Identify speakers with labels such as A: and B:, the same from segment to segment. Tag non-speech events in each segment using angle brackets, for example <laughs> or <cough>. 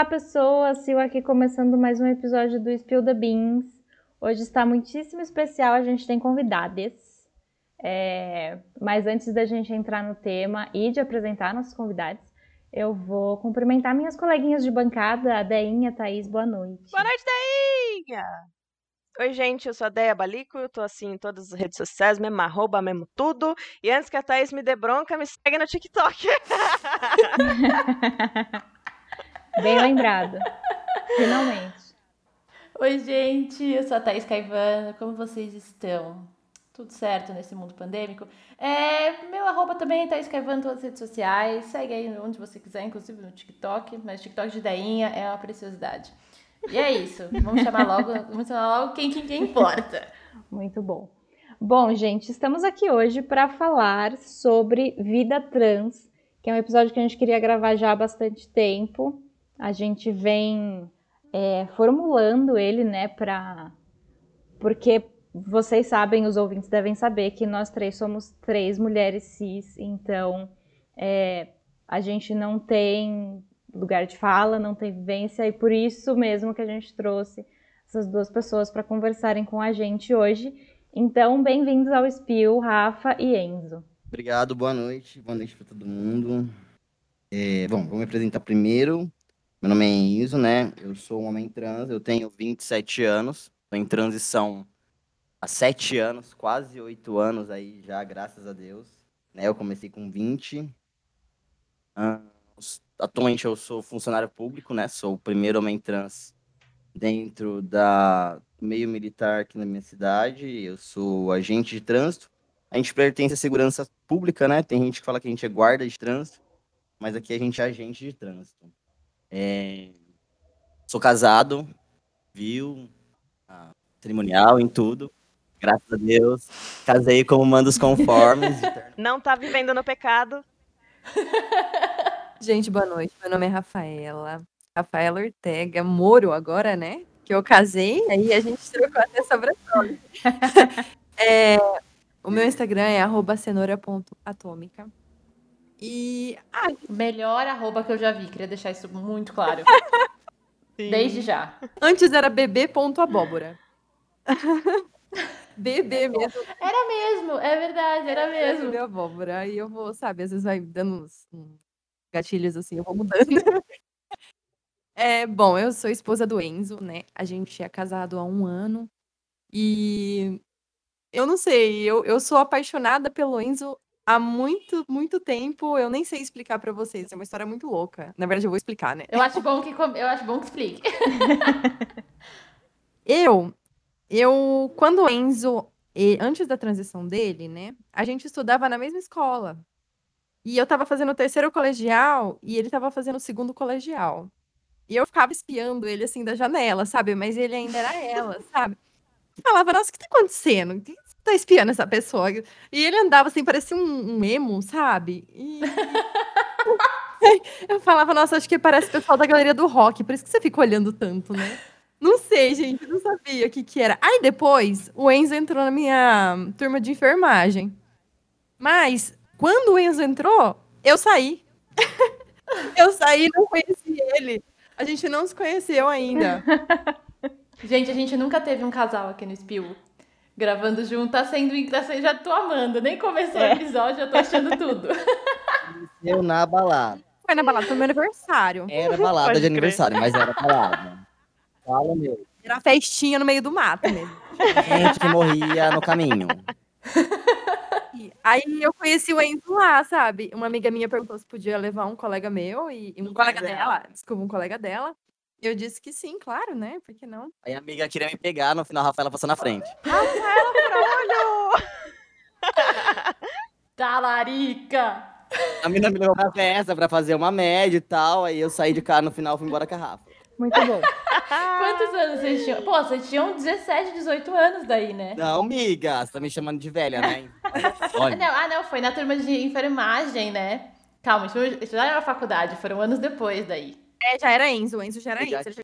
A: Olá, pessoas! Sil aqui começando mais um episódio do Spill the Beans. Hoje está muitíssimo especial, a gente tem convidadas. É... Mas antes da gente entrar no tema e de apresentar nossos convidados, eu vou cumprimentar minhas coleguinhas de bancada, a Deinha, Thaís, boa noite.
B: Boa noite, Deinha! Oi, gente, eu sou a Deia Balico, eu tô assim em todas as redes sociais, mesmo arroba, mesmo tudo. E antes que a Thaís me dê bronca, me segue no TikTok. <laughs> <laughs>
A: Bem lembrado. Finalmente.
C: Oi, gente, eu sou a Thaís Caivana, como vocês estão? Tudo certo nesse mundo pandêmico? É, meu arroba também é Thaís Caivana em todas as redes sociais, segue aí onde você quiser, inclusive no TikTok, mas TikTok de Dainha é uma preciosidade. E é isso. Vamos chamar logo, vamos chamar logo quem, quem, quem importa.
A: Muito bom. Bom, gente, estamos aqui hoje para falar sobre vida trans, que é um episódio que a gente queria gravar já há bastante tempo. A gente vem é, formulando ele, né, para porque vocês sabem, os ouvintes devem saber que nós três somos três mulheres cis, então é, a gente não tem lugar de fala, não tem vivência, e por isso mesmo que a gente trouxe essas duas pessoas para conversarem com a gente hoje. Então, bem-vindos ao Spill, Rafa e Enzo.
D: Obrigado, boa noite, boa noite para todo mundo. É, bom, vou me apresentar primeiro. Meu nome é Enzo, né? Eu sou um homem trans, eu tenho 27 anos, estou em transição há 7 anos, quase 8 anos aí já, graças a Deus. Né? Eu comecei com 20. Ah, atualmente eu sou funcionário público, né? Sou o primeiro homem trans dentro da meio militar aqui na minha cidade. Eu sou agente de trânsito. A gente pertence à segurança pública, né? Tem gente que fala que a gente é guarda de trânsito, mas aqui a gente é agente de trânsito. É... Sou casado, viu? Ah, cerimonial em tudo. Graças a Deus. Casei como manda os conformes. <laughs>
B: Não tá vivendo no pecado. <laughs>
E: Gente, boa noite. Meu nome é Rafaela. Rafaela Ortega Moro agora, né? Que eu casei, aí a gente trocou até sobrenome. <laughs> é, o meu Instagram é cenoura.atômica. E.
C: Ah, melhor arroba que eu já vi, queria deixar isso muito claro. <laughs> Desde já.
E: Antes era bebê.abóbora. Bebê <laughs> mesmo.
C: Era mesmo, é verdade, era mesmo.
E: Bebê abóbora. Aí eu vou, sabe, às vezes vai dando uns, gatilhos assim, eu vou mudando. <laughs> É, bom, eu sou esposa do Enzo, né? A gente é casado há um ano. E eu não sei, eu, eu sou apaixonada pelo Enzo há muito, muito tempo. Eu nem sei explicar para vocês. É uma história muito louca. Na verdade, eu vou explicar, né?
C: Eu acho bom que, eu acho bom que explique. <laughs>
E: eu, eu, quando o Enzo, antes da transição dele, né? A gente estudava na mesma escola. E eu tava fazendo o terceiro colegial e ele tava fazendo o segundo colegial. E eu ficava espiando ele assim da janela, sabe? Mas ele ainda era ela, sabe? falava, nossa, o que tá acontecendo? O que tá espiando essa pessoa? E ele andava assim, parecia um, um emo, sabe? E... <laughs> eu falava, nossa, acho que parece o pessoal da galeria do rock, por isso que você fica olhando tanto, né? Não sei, gente, não sabia o que que era. Aí depois, o Enzo entrou na minha turma de enfermagem. Mas quando o Enzo entrou, eu saí. <laughs> eu saí e não conheci ele. A gente não se conheceu ainda. <laughs>
C: gente, a gente nunca teve um casal aqui no Spill gravando junto. Tá sendo, tá sendo já tô amando. Nem começou é. o episódio, já tô achando tudo. <laughs>
D: Eu na balada.
E: Foi na balada, foi meu aniversário.
D: Era balada Pode de crer. aniversário, mas era balada. Fala meu.
E: Era festinha no meio do mato mesmo.
D: Gente que morria no caminho.
E: Aí eu conheci o Enzo lá, sabe? Uma amiga minha perguntou se podia levar um colega meu e, e um colega dela, desculpa, um colega dela. Eu disse que sim, claro, né? Por que não?
D: Aí a amiga queria me pegar, no final a Rafaela passou na frente. <laughs>
C: Rafaela Frolho! <laughs> Talarica!
D: A menina me levou pra festa pra fazer uma média e tal, aí eu saí de cá no final fui embora com a Rafa.
A: Muito bom. <laughs>
C: Quantos anos vocês tinham? Pô, vocês tinham 17, 18 anos daí, né?
D: Não, miga, você tá me chamando de velha, né?
C: Olha. Não, ah, não, foi na turma de enfermagem, né? Calma, isso já era na faculdade, foram anos depois daí.
E: É, já era Enzo, o Enzo já era Enzo.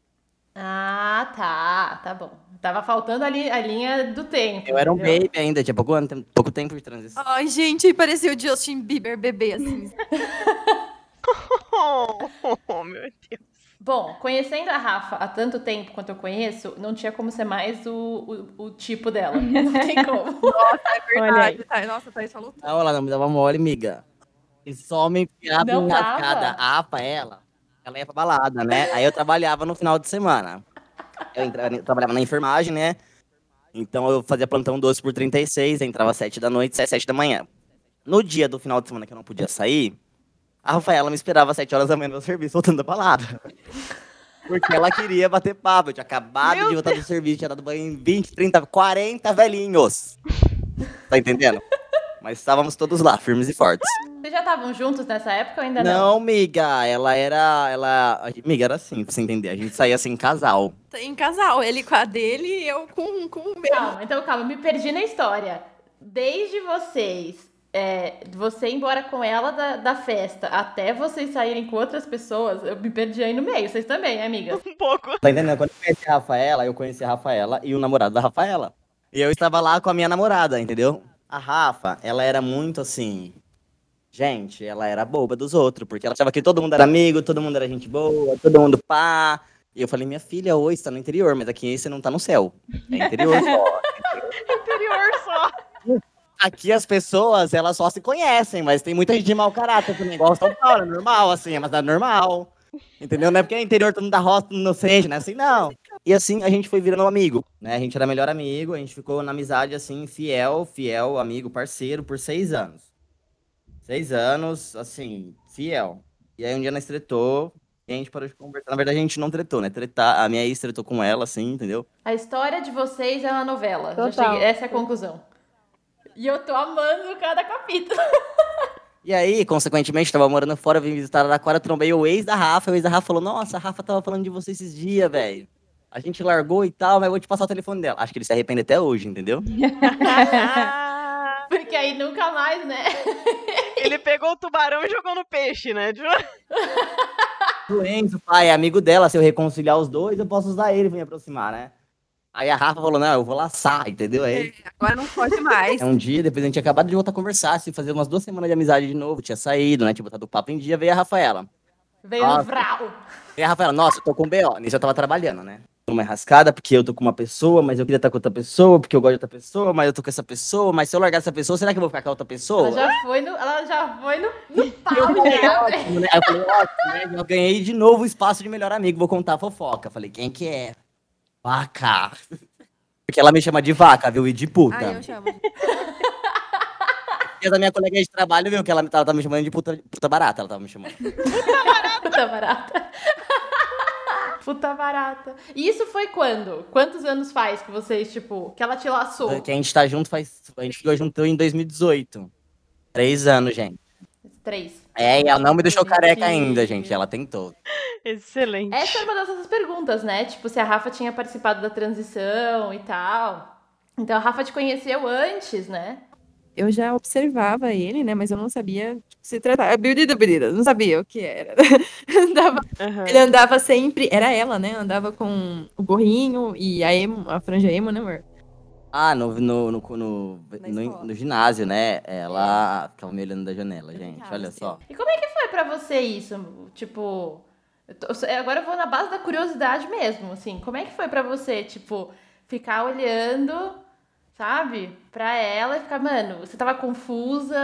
C: Ah, tá, tá bom. Tava faltando ali a linha do tempo.
D: Eu era um baby ainda, tinha pouco, pouco tempo de transição.
E: Ai, gente, parecia o Justin Bieber bebê, assim. <laughs>
B: oh, meu Deus.
C: Bom, conhecendo a Rafa há tanto tempo quanto eu conheço, não tinha como ser mais o, o, o tipo dela. Não tem como. <laughs>
E: Nossa, é verdade. Tá, nossa, Thaís falou tudo.
D: Não, ela não me dava mole, miga. E só me enfiava rascada. A APA, ela, ia pra balada, né? Aí eu trabalhava no final de semana. Eu, entrava, eu trabalhava na enfermagem, né? Então eu fazia plantão 12 por 36, entrava às 7 da noite, saia às 7 da manhã. No dia do final de semana que eu não podia sair, a Rafaela me esperava às 7 horas da manhã no serviço, voltando da balada. Porque ela queria bater papo. Eu tinha acabado
B: Meu
D: de voltar do serviço, tinha dado banho em 20, 30, 40 velhinhos. Tá entendendo? Mas estávamos todos lá, firmes e fortes.
C: Vocês já estavam juntos nessa época ou ainda não?
D: Não, miga, ela era. Ela. Miga, era assim, pra você entender. A gente saía assim em casal.
E: Em casal, ele com a dele e eu com, com o meu.
C: Calma, então calma, me perdi na história. Desde vocês, é, você ir embora com ela da, da festa, até vocês saírem com outras pessoas, eu me perdi aí no meio. Vocês também, amigas?
B: Um pouco.
D: Tá entendendo? Quando eu conheci a Rafaela, eu conheci a Rafaela e o namorado da Rafaela. E eu estava lá com a minha namorada, entendeu? A Rafa, ela era muito assim. Gente, ela era boba dos outros, porque ela achava que todo mundo era amigo, todo mundo era gente boa, todo mundo pá. E eu falei, minha filha, oi, você tá no interior, mas aqui você não tá no céu. É interior só. <laughs>
B: Interior só.
D: Aqui as pessoas, elas só se conhecem, mas tem muita gente de mau caráter também, igual São Paulo, é normal, assim, é mas é normal. Entendeu? Não é porque é interior, todo mundo da roça, todo mundo inocente, não é assim, não. E assim, a gente foi virando um amigo, né? A gente era melhor amigo, a gente ficou na amizade, assim, fiel, fiel, amigo, parceiro, por seis anos. Seis anos, assim, fiel. E aí um dia nós tretou, e a gente parou de conversar. Na verdade, a gente não tretou, né? Tretar, a minha ex tretou com ela, assim, entendeu?
C: A história de vocês é uma novela. Cheguei- essa é a conclusão. E eu tô amando cada capítulo.
D: E aí, consequentemente, tava morando fora, vim visitar Araraquara, trombei o ex da Rafa. O ex da Rafa falou: Nossa, a Rafa tava falando de você esses dias, velho. A gente largou e tal, mas eu vou te passar o telefone dela. Acho que ele se arrepende até hoje, entendeu? <laughs>
C: Porque aí nunca mais, né?
B: ele pegou o tubarão e jogou no peixe, né? <laughs>
D: O Enzo, pai, é amigo dela. Se eu reconciliar os dois, eu posso usar ele pra me aproximar, né? Aí a Rafa falou: Não, eu vou laçar, entendeu? Aí
E: Agora não pode mais. <laughs>
D: é um dia, depois a gente tinha acabado de voltar a conversar, se fazer umas duas semanas de amizade de novo, tinha saído, né? Tinha botado o papo em dia, veio a Rafaela.
C: Veio
D: Nossa.
C: vral.
D: E a Rafaela, nossa, eu tô com BO. Nisso eu tava trabalhando, né? Uma enrascada, porque eu tô com uma pessoa, mas eu queria estar com outra pessoa, porque eu gosto de outra pessoa, mas eu tô com essa pessoa, mas se eu largar essa pessoa, será que eu vou ficar com a outra pessoa?
C: Ela já foi no, ela já foi no, no <laughs>
D: Eu
C: pau
D: falei,
C: já.
D: ótimo, né? Eu falei, ótimo, né? Eu ganhei de novo o espaço de melhor amigo, vou contar a fofoca. Falei, quem que é? Vaca. <laughs> Porque ela me chama de vaca, viu? E de puta.
E: Ai, eu chamo. <laughs>
D: E a minha colega de trabalho viu que ela, ela tava me chamando de puta, puta barata, ela tava me chamando.
C: Puta barata. Puta barata. E isso foi quando? Quantos anos faz que vocês, tipo, que ela te laçou?
D: Que a gente tá junto faz. A gente ficou junto em 2018. Três anos, gente.
C: Três.
D: É, e ela não me deixou careca ainda, gente. Ela tentou.
B: Excelente.
C: Essa é uma das nossas perguntas, né? Tipo, se a Rafa tinha participado da transição e tal. Então a Rafa te conheceu antes, né?
E: Eu já observava ele, né? Mas eu não sabia tipo, se tratar. Bebida, bebida. Não sabia o que era. <laughs> andava,
B: Aham.
E: ele andava sempre. Era ela, né? Andava com o gorrinho e a, emo, a franja emo, né, amor?
D: Ah, no, no, no, no, no- no ginásio, né? Ela ficava me olhando da janela, gente. Olha só.
C: E como é que foi pra você isso? Tipo, eu tô- agora eu vou na base da curiosidade mesmo, assim. Como é que foi pra você, tipo, ficar olhando, sabe, pra ela e ficar, mano, você tava confusa?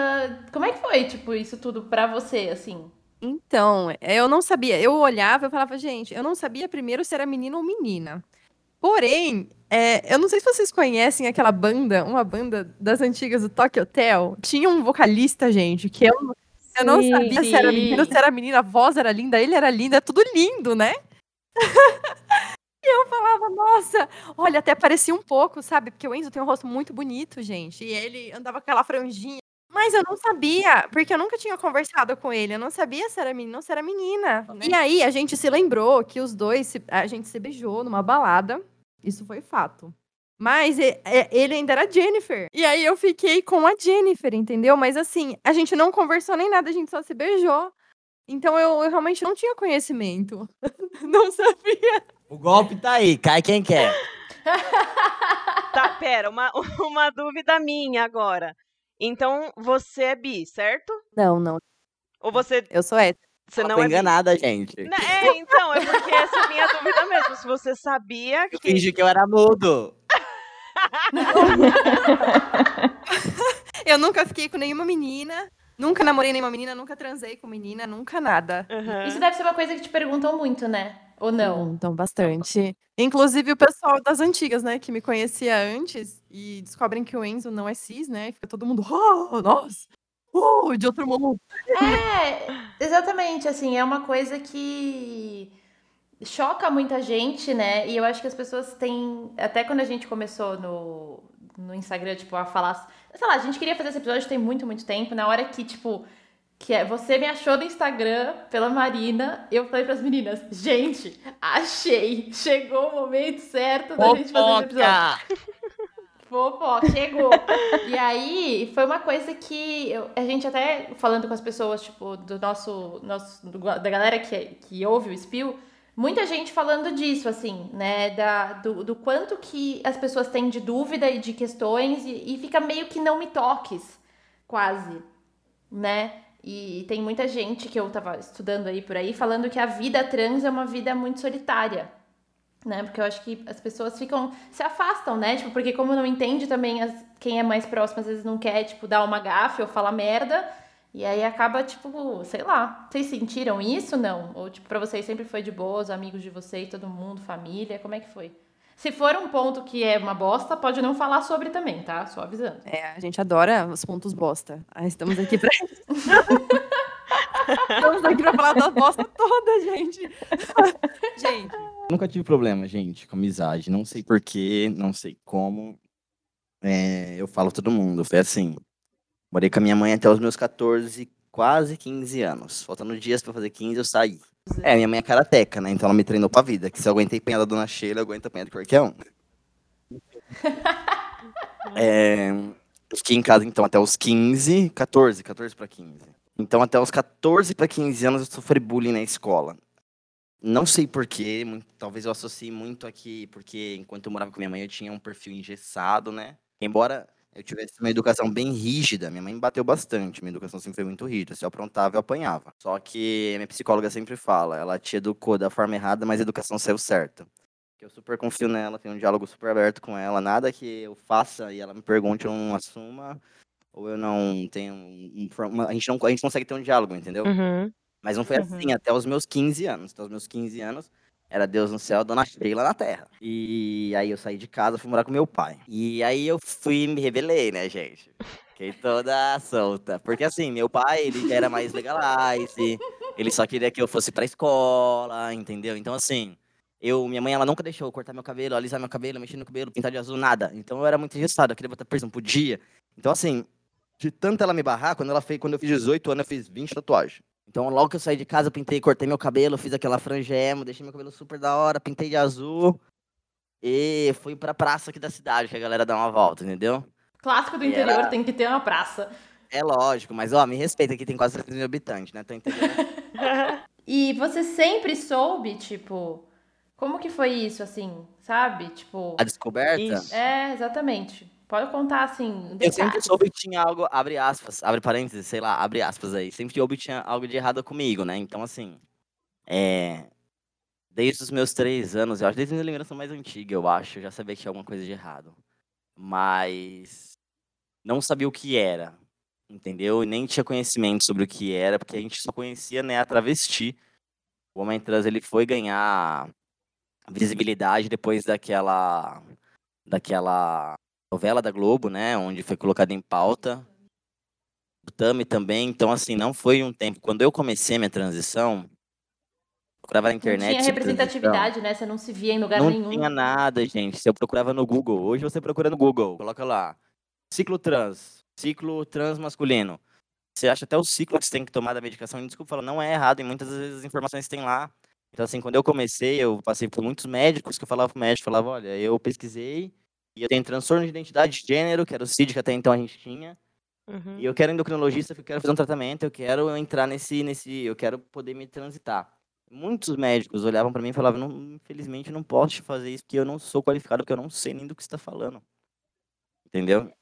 C: Como é que foi, tipo, isso tudo pra você, assim?
E: Então, eu não sabia. Eu olhava e falava, gente, eu não sabia primeiro se era menino ou menina. Porém, é, eu não sei se vocês conhecem aquela banda, uma banda das antigas do Tokyo Hotel. Tinha um vocalista, gente, que eu, eu não
A: Sim,
E: sabia se era menino ou se era menina. A voz era linda, ele era lindo, é tudo lindo, né? <laughs> e eu falava, nossa, olha, até parecia um pouco, sabe? Porque o Enzo tem um rosto muito bonito, gente. E ele andava com aquela franjinha. Mas eu não sabia, porque eu nunca tinha conversado com ele. Eu não sabia se era menino ou se era menina. E aí a gente se lembrou que os dois, se- a gente se beijou numa balada. Isso foi fato. Mas é, ele ainda era Jennifer. E aí eu fiquei com a Jennifer, entendeu? Mas assim, a gente não conversou nem nada, a gente só se beijou. Então eu, eu realmente não tinha conhecimento. <laughs> não sabia.
D: O golpe tá aí, cai quem quer. <laughs>
B: Tá, pera, uma, uma dúvida minha agora. Então, você é bi, certo?
E: Não, não.
B: Ou você.
E: Eu sou hétero.
B: Você não
D: foi
B: é bi.
D: enganada, gente.
B: Né, É, então, é porque essa é a minha dúvida mesmo. Se você sabia
D: Eu
B: que.
D: fingi que eu era mudo. <laughs>
E: Eu nunca fiquei com nenhuma menina, nunca namorei nenhuma menina, nunca transei com menina, nunca nada.
B: Aham.
C: Isso deve ser uma coisa que te perguntam muito, né? Ou não?
E: Então, bastante. Inclusive o pessoal das antigas, né, que me conhecia antes e descobrem que o Enzo não é cis, né? E fica todo mundo, oh, nossa, oh, de outro mundo.
C: É, exatamente, assim, é uma coisa que choca muita gente, né? E eu acho que as pessoas têm. Até quando a gente começou no, no Instagram, tipo, a falar. Sei lá, a gente queria fazer esse episódio tem muito, muito tempo. Na hora que, tipo, que é, você me achou no Instagram pela Marina, eu falei pras meninas, gente, achei! Chegou o momento certo da gente fazer esse episódio. Fofoca, chegou. e aí, foi uma coisa que eu- a gente até falando com as pessoas, tipo, do nosso, nosso do- da galera que, que ouve o Spill, muita gente falando disso, assim, né, da, do, do quanto que as pessoas têm de dúvida e de questões e, e fica meio que não me toques, quase, né? E tem muita gente que eu tava estudando aí por aí falando que a vida trans é uma vida muito solitária né? Porque eu acho que as pessoas ficam se afastam, né? Tipo, porque como não entende também as, quem é mais próximo, às vezes não quer, tipo, dar uma gafe ou falar merda. E aí acaba, tipo, sei lá. Vocês sentiram isso, não? Ou, tipo, pra vocês sempre foi de boa, os amigos de vocês, todo mundo, família, como é que foi? Se for um ponto que é uma bosta, pode não falar sobre também, tá? Só avisando.
E: É, a gente adora os pontos bosta. Ah, estamos aqui pra. <laughs> estamos aqui pra falar da bosta toda, gente. gente,
D: Nunca tive problema, gente, com amizade. Não sei porquê, não sei como. É, eu falo todo mundo. Foi assim. Morei com a minha mãe até os meus 14, quase 15 anos. Faltando dias pra fazer 15, eu saí. É, minha mãe é karateca, né? Então ela me treinou pra vida. Que se eu aguentei apanhar da dona Sheila, eu aguento apanhar de qualquer um. <laughs> É, fiquei em casa, então, até os 15, 14, 14 pra 15. Então, até os 14 pra 15 anos, eu sofri bullying na escola. Não sei porquê, talvez eu associe muito aqui, porque enquanto eu morava com minha mãe, eu tinha um perfil engessado, né? Embora eu tivesse uma educação bem rígida, minha mãe me bateu bastante, minha educação sempre foi muito rígida. Se eu aprontava, eu apanhava. Só que minha psicóloga sempre fala, ela te educou da forma errada, mas a educação saiu certa. Eu super confio nela, tenho um diálogo super aberto com ela, nada que eu faça e ela me pergunte, eu não assuma, ou eu não tenho. a, gente não, a gente consegue ter um diálogo, entendeu?
B: Uhum.
D: Mas não foi
C: Uhum.
D: assim até os meus 15 anos. Até os meus 15 anos, era Deus no céu, Dona Sheila na terra. E aí eu saí de casa, fui morar com meu pai. E aí eu fui me rebelei, né, gente? Fiquei toda solta. Porque assim, meu pai, ele era mais legalize, ele só queria que eu fosse pra escola, entendeu? Então assim, eu, minha mãe, ela nunca deixou eu cortar meu cabelo, alisar meu cabelo, mexer no cabelo, pintar de azul, nada. Então eu era muito engessado, eu queria botar piercing, não podia. Então assim, de tanto ela me barrar, quando ela fez, quando eu fiz 18 anos, eu fiz 20 tatuagens. Então, logo que eu saí de casa, eu pintei, cortei meu cabelo, fiz aquela franja emo, deixei meu cabelo super da hora, pintei de azul. E fui pra praça aqui da cidade, que a galera dá uma volta, entendeu?
C: Clássico do
D: E
C: interior
D: era-
C: tem que ter uma praça.
D: É lógico, mas ó, me respeita, aqui tem quase 3 mil habitantes, né? Tô entendendo? <laughs>
C: E você sempre soube, tipo, como que foi isso, assim, sabe? Tipo.
D: A descoberta.
B: Isso.
C: É, exatamente. Pode contar, assim,
D: Eu sempre soube que tinha algo, abre aspas, abre parênteses, sei lá, abre aspas aí. Sempre soube que tinha algo de errado comigo, né? Então, assim, é. Desde os meus três anos, eu acho, desde a minha lembrança mais antiga, eu acho, eu já sabia que tinha alguma coisa de errado. Mas. Não sabia o que era, entendeu? E nem tinha conhecimento sobre o que era, porque a gente só conhecia, né, a travesti. O Homem Trans, ele foi ganhar visibilidade depois daquela. daquela novela da Globo, né, onde foi colocada em pauta. O Tami também, então assim, não foi um tempo. Quando eu comecei minha transição, procurava na internet.
C: não tinha representatividade, né? Você não se via em lugar
D: Não
C: nenhum.
D: tinha nada, gente. Se eu procurava no Google, hoje você procura no Google, coloca lá, ciclo trans, ciclo trans masculino. Você acha até o ciclo que você tem que tomar da medicação, e desculpa, fala, não é errado, e muitas vezes as informações tem lá. Então, assim, quando eu comecei, eu passei por muitos médicos que eu falava pro médico, falava, olha, eu pesquisei e eu tenho transtorno de identidade de gênero, que era o CID que até então a gente tinha,
B: Uhum.
D: e eu quero endocrinologista, eu quero fazer um tratamento, eu quero entrar nesse, nesse, eu quero poder me transitar. Muitos médicos olhavam para mim e falavam, não, infelizmente não posso te fazer isso, porque eu não sou qualificado, porque eu não sei nem do que você está falando. Entendeu?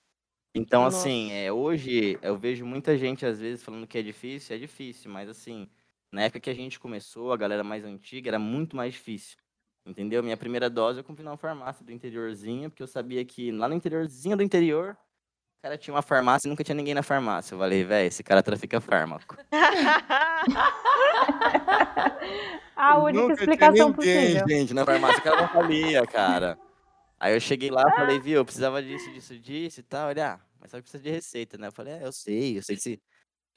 D: Então,
B: Nossa.
D: assim, é, hoje eu vejo muita gente, às vezes, falando que é difícil, é difícil, mas assim, Na época que a gente começou, a galera mais antiga, era muito mais difícil. Entendeu? Minha primeira dose eu comprei numa farmácia do interiorzinho, porque eu sabia que lá no interiorzinho do interior, o cara tinha uma farmácia e nunca tinha ninguém na farmácia. Eu falei, velho, esse cara trafica fármaco. <laughs>
A: A única
D: Nunca
A: explicação
D: tinha ninguém,
A: possível.
D: gente, na farmácia. O cara não falia, cara. Aí eu cheguei lá falei, viu, eu precisava disso, disso, disso e tal. Ele, ah, mas só que precisa de receita, né? Eu falei, é, eu sei, eu sei que se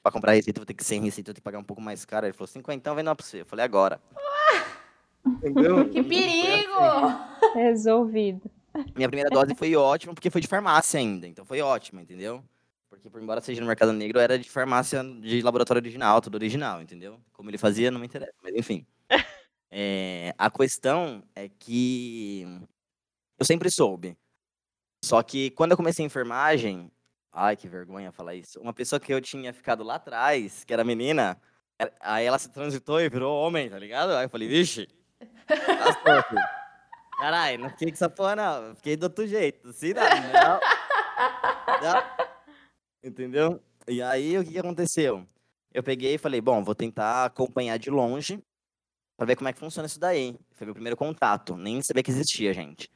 D: pra comprar receita eu vou ter que ser sem receita, eu vou ter que pagar um pouco mais caro. Ele falou, 50, então vem lá pra você. Eu falei, agora. Entendeu?
C: Que
D: Foi
C: perigo!
D: assim.
A: Resolvido.
D: Minha primeira dose foi ótima, porque foi de farmácia ainda. Então foi ótima, entendeu? Porque, por embora seja no mercado negro, era de farmácia de laboratório original, tudo original, entendeu? Como ele fazia, não me interessa. Mas enfim. <laughs> É, a questão é que eu sempre soube. Só que quando eu comecei a enfermagem, ai que vergonha falar isso. Uma pessoa que eu tinha ficado lá atrás, que era menina, aí ela se transitou e virou homem, tá ligado? Aí eu falei, vixe, filho. Caralho, não fiquei com essa porra, não. Fiquei do outro jeito. Assim, não. não. Não. Entendeu? E aí, o que, que aconteceu? Eu peguei e falei, bom, vou tentar acompanhar de longe pra ver como é que funciona isso daí. Foi meu primeiro contato. Nem sabia que existia, gente.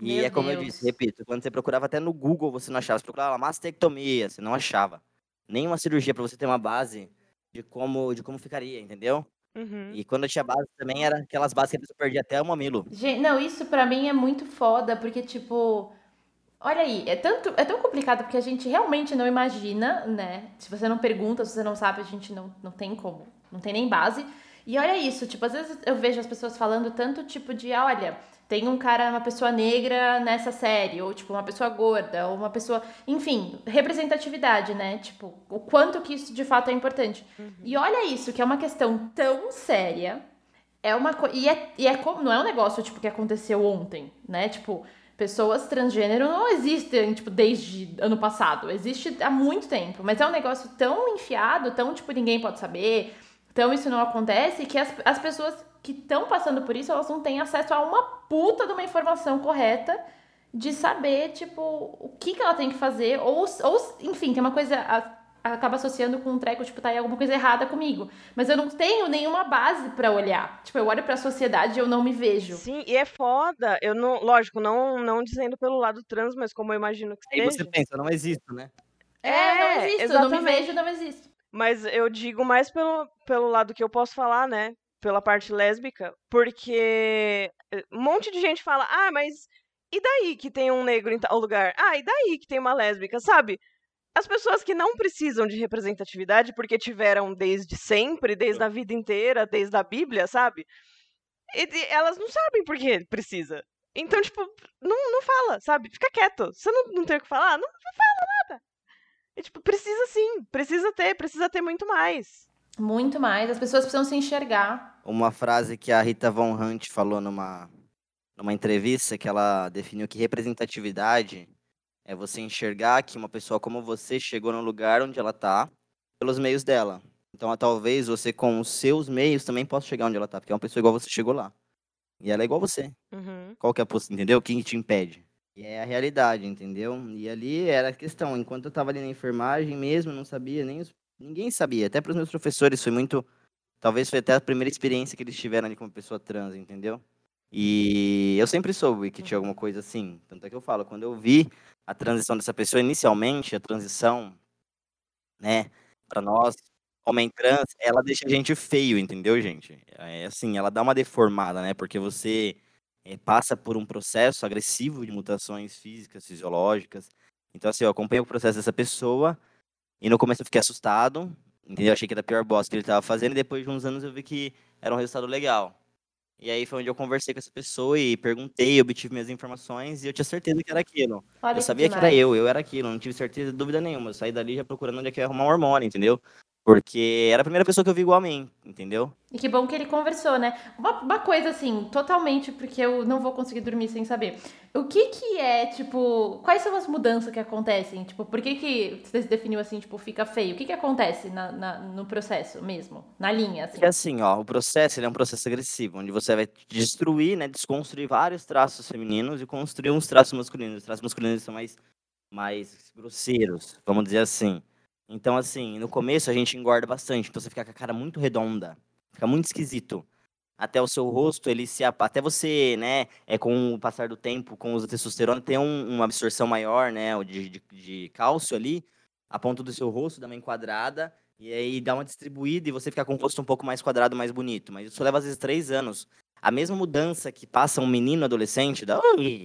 D: E
C: Meu
D: é como eu
C: Deus.
D: disse, repito, quando você procurava até no Google, você não achava. Você procurava lá, mastectomia, você não achava. Nenhuma cirurgia pra você ter uma base de como, de como ficaria, entendeu?
B: Uhum.
D: E quando eu tinha base também, era aquelas bases que a pessoa perdia até o mamilo.
C: Gente, não, isso pra mim é muito foda, porque, tipo, olha aí, é tanto, é tão complicado porque a gente realmente não imagina, né? Se você não pergunta, se você não sabe, a gente não, não tem como, não tem nem base. E olha isso, tipo, às vezes eu vejo as pessoas falando tanto tipo de, olha, tem um cara, uma pessoa negra nessa série, ou tipo, uma pessoa gorda, ou uma pessoa. Enfim, representatividade, né? Tipo, o quanto que isso de fato é importante. E olha isso, que é uma questão tão séria. É uma coisa. E, é, e é como. Não é um negócio, tipo, que aconteceu ontem, né? Tipo, pessoas transgênero não existem, tipo, desde ano passado. Existe há muito tempo. Mas é um negócio tão enfiado, tão, tipo, ninguém pode saber. Então isso não acontece que as, as pessoas que estão passando por isso, elas não têm acesso a uma puta de uma informação correta de saber, tipo, o que, que ela tem que fazer. Ou, ou enfim, tem uma coisa. a- acaba associando com um treco, tipo, tá aí alguma coisa errada comigo. Mas eu não tenho nenhuma base pra olhar. Tipo, eu olho pra sociedade e eu não me vejo.
B: Sim, e é foda. Eu não, lógico, não, não dizendo pelo lado trans, mas como eu imagino que
D: Aí
B: seja.
D: você pensa, não existo, né?
C: É, não existo, eu não me vejo, não existo.
B: Mas eu digo mais pelo, pelo lado que eu posso falar, né? Pela parte lésbica, porque eh, um monte de gente fala, ah, mas e daí que tem um negro em tal lugar? Ah, e daí que tem uma lésbica, sabe? As pessoas que não precisam de representatividade porque tiveram desde sempre, desde a vida inteira, desde a Bíblia, sabe? E, elas não sabem por que precisa. Então, tipo, não, não fala, sabe? Fica quieto. Você não, não tem o que falar? Não, não fala. E, tipo, precisa sim. Precisa ter, precisa ter muito mais.
C: Muito mais. As pessoas precisam se enxergar.
D: Uma frase que a Rita Von Hunt falou numa, numa entrevista, que ela definiu que representatividade é você enxergar que uma pessoa como você chegou no lugar onde ela tá pelos meios dela. Então, talvez você com os seus meios também possa chegar onde ela tá, porque é uma pessoa igual você chegou lá. E ela é igual você.
B: Uhum.
D: Qual que é a poss... entendeu? Quem te impede? E é a realidade, entendeu? E ali era a questão. Enquanto eu tava ali na enfermagem mesmo, não sabia nem os... ninguém sabia. Até para os meus professores foi muito, talvez foi até a primeira experiência que eles tiveram ali como pessoa trans, entendeu? E eu sempre soube que tinha alguma coisa assim. Tanto é que eu falo, quando eu vi a transição dessa pessoa inicialmente, a transição, né, para nós, homem trans, ela deixa a gente feio, entendeu, gente? É assim, ela dá uma deformada, né? Porque você eh, passa por um processo agressivo de mutações físicas, fisiológicas. Então, assim, eu acompanhei o processo dessa pessoa e no começo eu fiquei assustado, entendeu? Achei que era a pior bosta que ele estava fazendo e depois de uns anos eu vi que era um resultado legal. E aí foi onde eu conversei com essa pessoa e perguntei, obtive minhas informações e eu tinha certeza que era aquilo.
C: Olha
D: eu sabia que era eu, eu era aquilo, não tive certeza, dúvida nenhuma. Eu saí dali já procurando onde é que eu ia arrumar um hormônio, entendeu? Porque era a primeira pessoa que eu vi igual a mim, entendeu?
C: E que bom que ele conversou, né? Uma, uma coisa assim, totalmente, porque eu não vou conseguir dormir sem saber. O que que é, tipo, quais são as mudanças que acontecem? Tipo, por que que você se definiu assim, tipo, fica feio? O que que acontece na, na- no processo mesmo? Na linha, assim?
D: Porque assim, ó, o processo ele é um processo agressivo, onde você vai destruir, né, desconstruir vários traços femininos e construir uns traços masculinos. Os traços masculinos são mais, mais grosseiros, vamos dizer assim. Então, assim, no começo a gente engorda bastante, então você fica com a cara muito redonda. Fica muito esquisito. Até o seu rosto, ele se até você, né, é com o passar do tempo, com o testosterona, tem um, uma absorção maior, né, de, de, de cálcio ali, a ponto do seu rosto dar uma enquadrada e aí dá uma distribuída e você fica com o rosto um pouco mais quadrado, mais bonito. Mas isso leva às vezes três anos. A mesma mudança que passa um menino adolescente, da,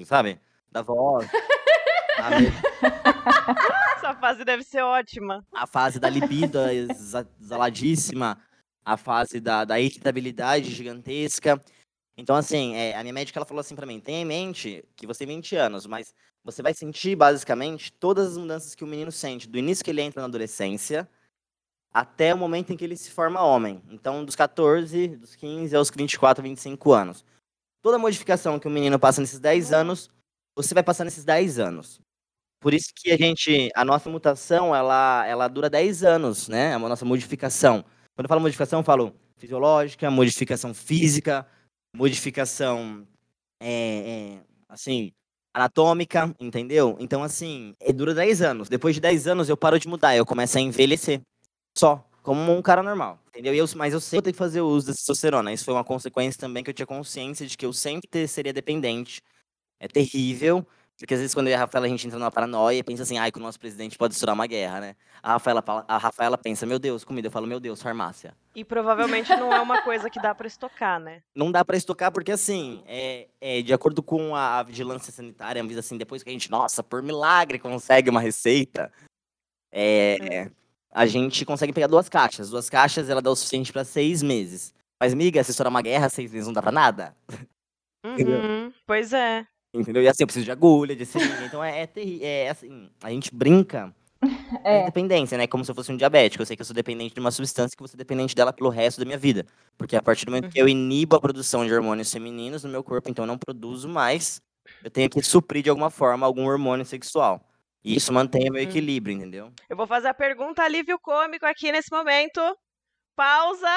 D: sabe? Da voz. <laughs>
B: Essa fase deve ser ótima.
D: A fase da libido exaladíssima. A fase da, da irritabilidade gigantesca. Então, assim, é, a minha médica ela falou assim para mim: tenha em mente que você tem 20 anos, mas você vai sentir basicamente todas as mudanças que o menino sente, do início que ele entra na adolescência até o momento em que ele se forma homem. Então, dos 14, dos 15 aos 24, 25 anos. Toda modificação que o menino passa nesses 10 anos, você vai passar nesses 10 anos. Por isso que a gente, a nossa mutação, ela, ela dura 10 anos, né? A nossa modificação. Quando eu falo modificação, eu falo fisiológica, modificação física, modificação, é, é, assim, anatômica, entendeu? Então, assim, é, dura 10 anos. Depois de 10 anos, eu paro de mudar, eu começo a envelhecer. Só. Como um cara normal. Entendeu? Eu, mas eu sempre tenho que fazer uso da testosterona. Isso foi uma consequência também que eu tinha consciência de que eu sempre seria dependente. É terrível. Porque às vezes quando eu e a Rafaela a gente entra numa paranoia e pensa assim, ai, que o nosso presidente pode estourar uma guerra, né? A Rafaela, a Rafaela pensa, meu Deus, comida. Eu falo, meu Deus, farmácia.
B: E provavelmente não é uma coisa que dá para estocar, né?
D: Não dá para estocar porque, assim, é, é, de acordo com a vigilância sanitária, a assim, depois que a gente, nossa, por milagre consegue uma receita, é, é a gente consegue pegar duas caixas. Duas caixas, ela dá o suficiente para seis meses. Mas, miga, se estourar uma guerra, seis meses não dá pra nada.
B: Uhum, pois é.
D: Entendeu? E assim, eu preciso de agulha, de seringa. <laughs> Então, é, é, é, assim, a gente brinca <laughs> é. dependência, né? Como se eu fosse um diabético. Eu sei que eu sou dependente de uma substância que vou ser dependente dela pelo resto da minha vida. Porque a partir do momento que eu inibo a produção de hormônios femininos no meu corpo, então eu não produzo mais, eu tenho que suprir de alguma forma algum hormônio sexual. E isso mantém o meu uhum. equilíbrio, entendeu?
B: Eu vou fazer a pergunta alívio cômico aqui nesse momento. Pausa.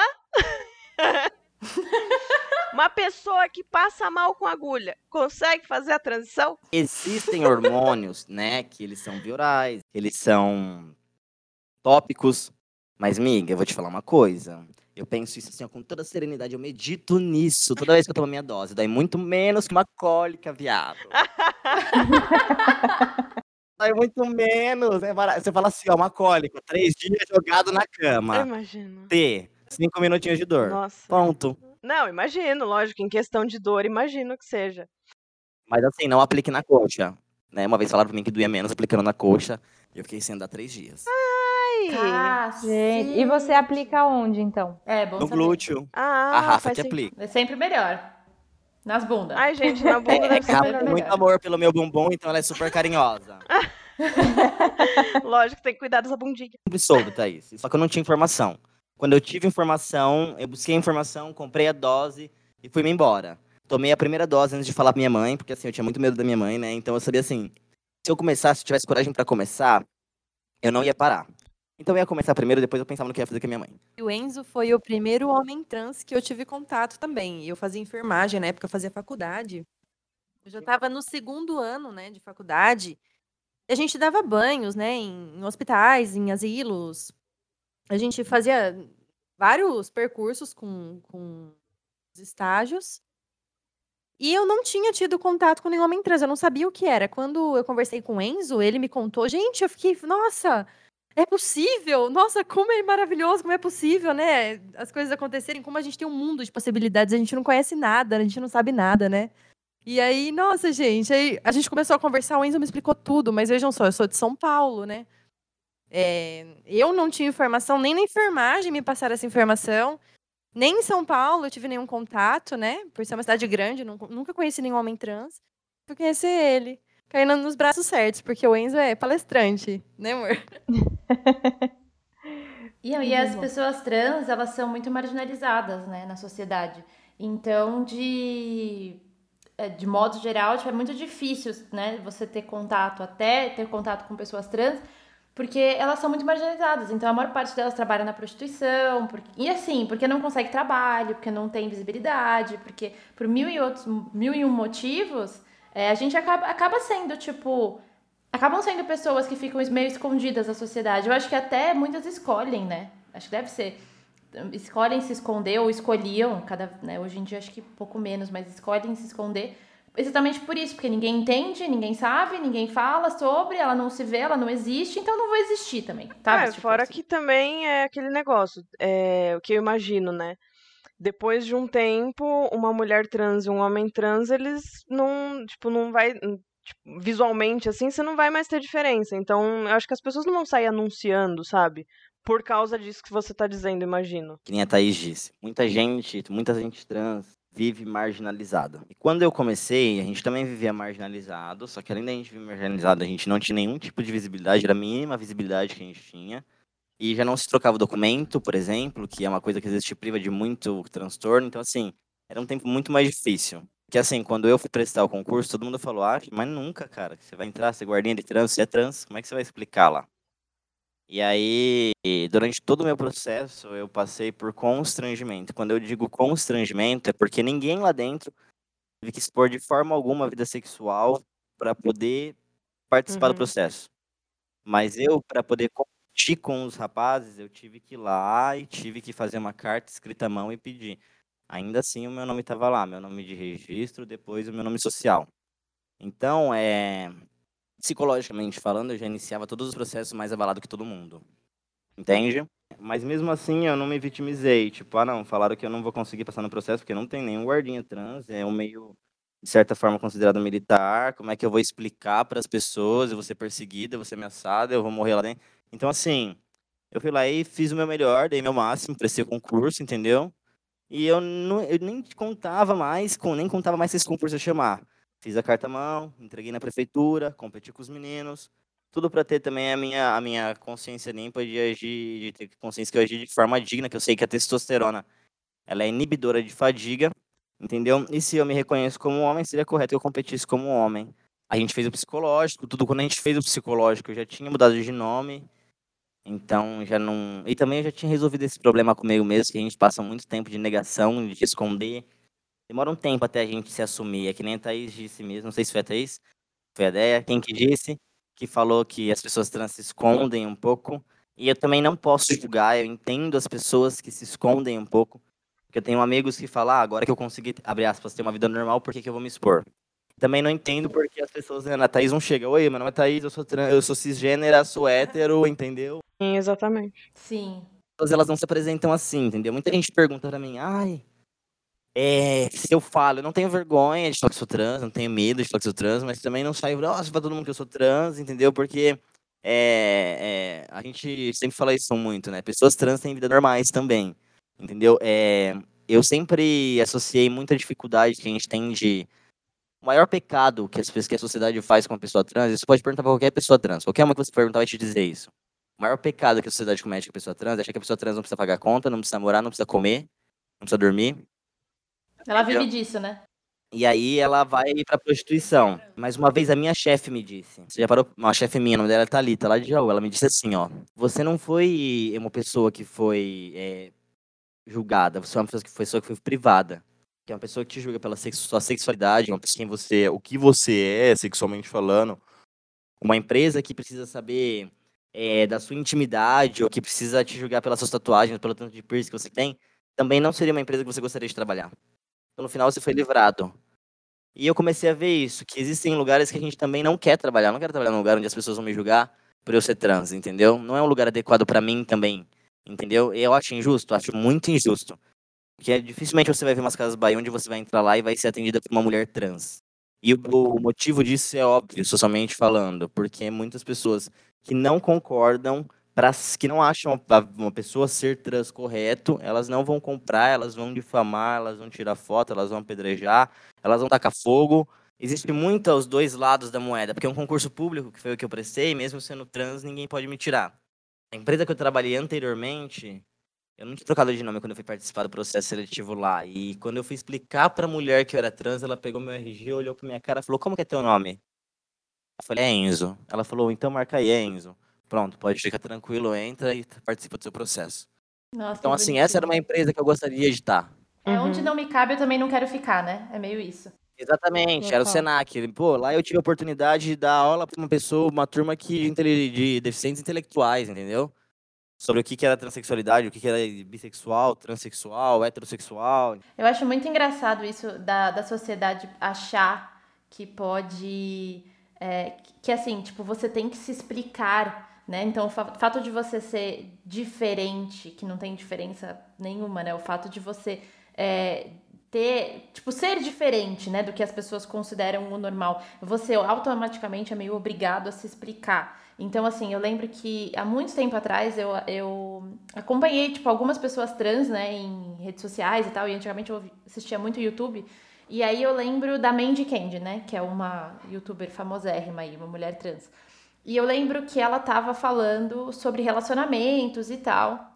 B: <laughs> <laughs> Uma pessoa que passa mal com agulha consegue fazer a transição?
D: Existem hormônios, <laughs> né, que eles são viorais, eles são tópicos. Mas, miga, eu vou te falar uma coisa. Eu penso isso assim, ó, com toda serenidade, eu medito nisso toda vez que eu tomo minha dose. Daí muito menos que uma cólica, viado. <laughs> Sai muito menos. É Você fala assim, ó, uma cólica, três dias jogado na cama.
B: Eu imagino.
D: T, cinco minutinhos de dor.
B: Nossa.
D: Pronto.
B: Não, imagino, lógico, em questão de dor, imagino que seja.
D: Mas assim, não aplique na coxa. Né? Uma vez falaram pra mim que doía menos aplicando na coxa. E eu fiquei sem andar três dias.
B: Ai!
A: Ah, gente. E você aplica onde, então?
C: É, bom
D: No
C: saber.
D: glúteo.
B: Ah,
D: a Rafa que aplica.
C: É sempre melhor. Nas bundas.
B: Ai, gente, na bunda <laughs> deve ser melhor.
D: muito amor pelo meu bumbum, então ela é super carinhosa. <laughs>
B: Lógico, tem que cuidar dessa bundinha.
D: Sempre soube, Thaís. Só que eu não tinha informação. Quando eu tive informação, eu busquei a informação, comprei a dose e fui-me embora. Tomei a primeira dose antes de falar pra minha mãe, porque assim, eu tinha muito medo da minha mãe, né? Então eu sabia assim, se eu começasse, se eu tivesse coragem para começar, eu não ia parar. Então eu ia começar primeiro, depois eu pensava no que ia fazer com a minha mãe.
E: O Enzo foi o primeiro homem trans que eu tive contato também. Eu fazia enfermagem, na época eu fazia faculdade. Eu já estava no segundo ano, né, de faculdade. A gente dava banhos, né, em hospitais, em asilos. A gente fazia vários percursos com, com os estágios. E eu não tinha tido contato com nenhum homem trans, eu não sabia o que era. Quando eu conversei com o Enzo, ele me contou, gente, eu fiquei, nossa, é possível? Nossa, como é maravilhoso, como é possível, né? As coisas acontecerem, como a gente tem um mundo de possibilidades, a gente não conhece nada, a gente não sabe nada, né? E aí, nossa, gente, aí a gente começou a conversar, o Enzo me explicou tudo, mas vejam só, eu sou de São Paulo, né? É, eu não tinha informação, nem na enfermagem me passaram essa informação, nem em São Paulo eu tive nenhum contato, né? Por ser uma cidade grande, nunca conheci nenhum homem trans. Fui conhecer ele caindo nos braços certos, porque o Enzo é palestrante, né, amor? <laughs>
C: e, e as pessoas trans, elas são muito marginalizadas, né, na sociedade. Então, de é, de modo geral, tipo, é muito difícil, né, você ter contato, até ter contato com pessoas trans, porque elas são muito marginalizadas. Então, a maior parte delas trabalha na prostituição, porque, e assim, porque não consegue trabalho, porque não tem visibilidade, porque por mil e outros, mil e um motivos, é, a gente acaba, acaba sendo, tipo. Acabam sendo pessoas que ficam meio escondidas da sociedade. Eu acho que até muitas escolhem, né? Acho que deve ser. escolhem se esconder ou escolhiam, cada, né, hoje em dia acho que pouco menos, mas escolhem se esconder exatamente por isso, porque ninguém entende, ninguém sabe, ninguém fala sobre, ela não se vê, ela não existe, então não vai existir também, tá?
B: É, tipo fora assim. que também é aquele negócio, é o que eu imagino, né? Depois de um tempo, uma mulher trans e um homem trans, eles não, tipo, não vai, tipo, visualmente assim, você não vai mais ter diferença. Então, eu acho que as pessoas não vão sair anunciando, sabe? Por causa disso que você tá dizendo, imagino.
D: Que nem a Thaís disse. Muita gente, muita gente trans vive marginalizada. E quando eu comecei, a gente também vivia marginalizado, só que além da gente viver marginalizado, a gente não tinha nenhum tipo de visibilidade, era a mínima visibilidade que a gente tinha. E já não se trocava documento, por exemplo, que é uma coisa que às vezes te priva de muito transtorno. Então, assim, era um tempo muito mais difícil. Que assim, quando eu fui prestar o concurso, todo mundo falou, ah, mas nunca, cara, você vai entrar, você é guardinha de trans, você é trans, como é que você vai explicar lá? E aí, durante todo o meu processo, eu passei por constrangimento. Quando eu digo constrangimento, é porque ninguém lá dentro teve que expor de forma alguma a vida sexual para poder participar uhum. do processo. Mas eu, para poder competir com os rapazes, eu tive que ir lá e tive que fazer uma carta escrita à mão e pedir. Ainda assim, o meu nome estava lá, meu nome de registro, depois o meu nome social. Então, é, psicologicamente falando, eu já iniciava todos os processos mais avalado que todo mundo. Entende? Mas mesmo assim eu não me vitimizei. Tipo, ah não, falaram que eu não vou conseguir passar no processo porque não tem nenhum guardinha trans, é um meio, de certa forma, considerado militar. Como é que eu vou explicar para as pessoas? Eu vou ser perseguida, eu vou ser ameaçada, eu vou morrer lá dentro. Então, assim, eu fui lá e fiz o meu melhor, dei meu máximo, prestei o concurso, entendeu? E eu, não, eu nem contava mais, com, nem contava mais se esse concurso ia chamar. Fiz a carta mão, entreguei na prefeitura, competi com os meninos. Tudo para ter também a minha, a minha consciência limpa de agir, de ter consciência que eu agi de forma digna, que eu sei que a testosterona ela é inibidora de fadiga, entendeu? E se eu me reconheço como homem, seria correto que eu competisse como homem. A gente fez o psicológico, tudo quando a gente fez o psicológico, eu já tinha mudado de nome, então já não. E também eu já tinha resolvido esse problema comigo mesmo, que a gente passa muito tempo de negação, de esconder demora um tempo até a gente se assumir. É que nem a Thaís disse mesmo, não sei se foi a Thaís, foi a ideia, quem que disse, que falou que as pessoas trans se escondem um pouco. E eu também não posso julgar, eu entendo as pessoas que se escondem um pouco. Porque eu tenho amigos que falam, ah, agora que eu consegui, abre aspas, ter uma vida normal, por que, que eu vou me expor? Também não entendo porque as pessoas, né, a Thaís não chega, oi, meu nome é Thaís, eu sou, trans, eu sou cisgênera, sou hétero, <laughs> entendeu?
B: Sim, exatamente.
C: Sim.
D: Elas não se apresentam assim, entendeu? Muita gente pergunta pra mim, ai, é, se eu falo, eu não tenho vergonha de falar que sou trans, não tenho medo de falar que sou trans, mas também não saio, nossa, pra todo mundo que eu sou trans, entendeu? Porque é, é, a gente sempre fala isso muito, né? Pessoas trans têm vida normais também, entendeu? É, eu sempre associei muita dificuldade que a gente tem de. O maior pecado que, as, que a sociedade faz com uma pessoa trans, você pode perguntar pra qualquer pessoa trans, qualquer uma que você perguntar vai te dizer isso. O maior pecado que a sociedade comete com a pessoa trans é achar que a pessoa trans não precisa pagar conta, não precisa morar, não precisa comer, não precisa dormir,
C: ela vive disso, né?
D: E aí ela vai pra prostituição. Mas uma vez a minha chefe me disse, você já parou? Uma chefe minha, o nome dela é Thalita, lá de Jaú. Ela me disse assim, ó. Você não foi uma pessoa que foi é, julgada, você é uma pessoa que foi, pessoa que foi privada. Que é uma pessoa que te julga pela sua sexualidade, uma pessoa quem você, o que você é, sexualmente falando. Uma empresa que precisa saber é, da sua intimidade, ou que precisa te julgar pelas suas tatuagens, pelo tanto de piercing que você tem, também não seria uma empresa que você gostaria de trabalhar. Então, no final você foi livrado. E eu comecei a ver isso, que existem lugares que a gente também não quer trabalhar. Eu não quero trabalhar num lugar onde as pessoas vão me julgar por eu ser trans, entendeu? Não é um lugar adequado para mim também, entendeu? Eu acho injusto, acho muito injusto. Porque dificilmente você vai ver umas casas Bahia onde você vai entrar lá e vai ser atendida por uma mulher trans. E o motivo disso é óbvio, socialmente falando, porque muitas pessoas que não concordam para que não acham uma pessoa ser trans correto, elas não vão comprar, elas vão difamar, elas vão tirar foto, elas vão apedrejar, elas vão tacar fogo. Existe muito os dois lados da moeda, porque é um concurso público, que foi o que eu prestei, mesmo sendo trans, ninguém pode me tirar. A empresa que eu trabalhei anteriormente, eu não tinha trocado de nome quando eu fui participar do processo seletivo lá. E quando eu fui explicar pra mulher que eu era trans, ela pegou meu RG, olhou pra minha cara e falou: Como que é teu nome? Eu falei: É Enzo. Ela falou: Então marca aí, Enzo. Pronto, pode ficar tranquilo, entra e participa do seu processo. Nossa, então, assim, essa era uma empresa que eu gostaria de estar.
C: É onde uhum. não me cabe, eu também não quero ficar, né? É meio isso.
D: Exatamente, era o Senac. Pô, lá eu tive a oportunidade de dar aula para uma pessoa, uma turma que, de deficientes intelectuais, entendeu? sobre o que, que era transexualidade, o que, que era bissexual, transexual, heterossexual.
C: Eu acho muito engraçado isso da, da sociedade achar que pode. É, que assim, tipo, você tem que se explicar, né? Então, o fato de você ser diferente, que não tem diferença nenhuma, né? O fato de você é, ter, tipo, ser diferente, né, do que as pessoas consideram o normal. Você automaticamente é meio obrigado a se explicar. Então, assim, eu lembro que há muito tempo atrás eu, eu acompanhei, tipo, algumas pessoas trans, né, em redes sociais e tal, e antigamente eu assistia muito YouTube, e aí eu lembro da Mandy Candy, né, que é uma youtuber famosérrima aí, uma mulher trans. E eu lembro que ela tava falando sobre relacionamentos e tal,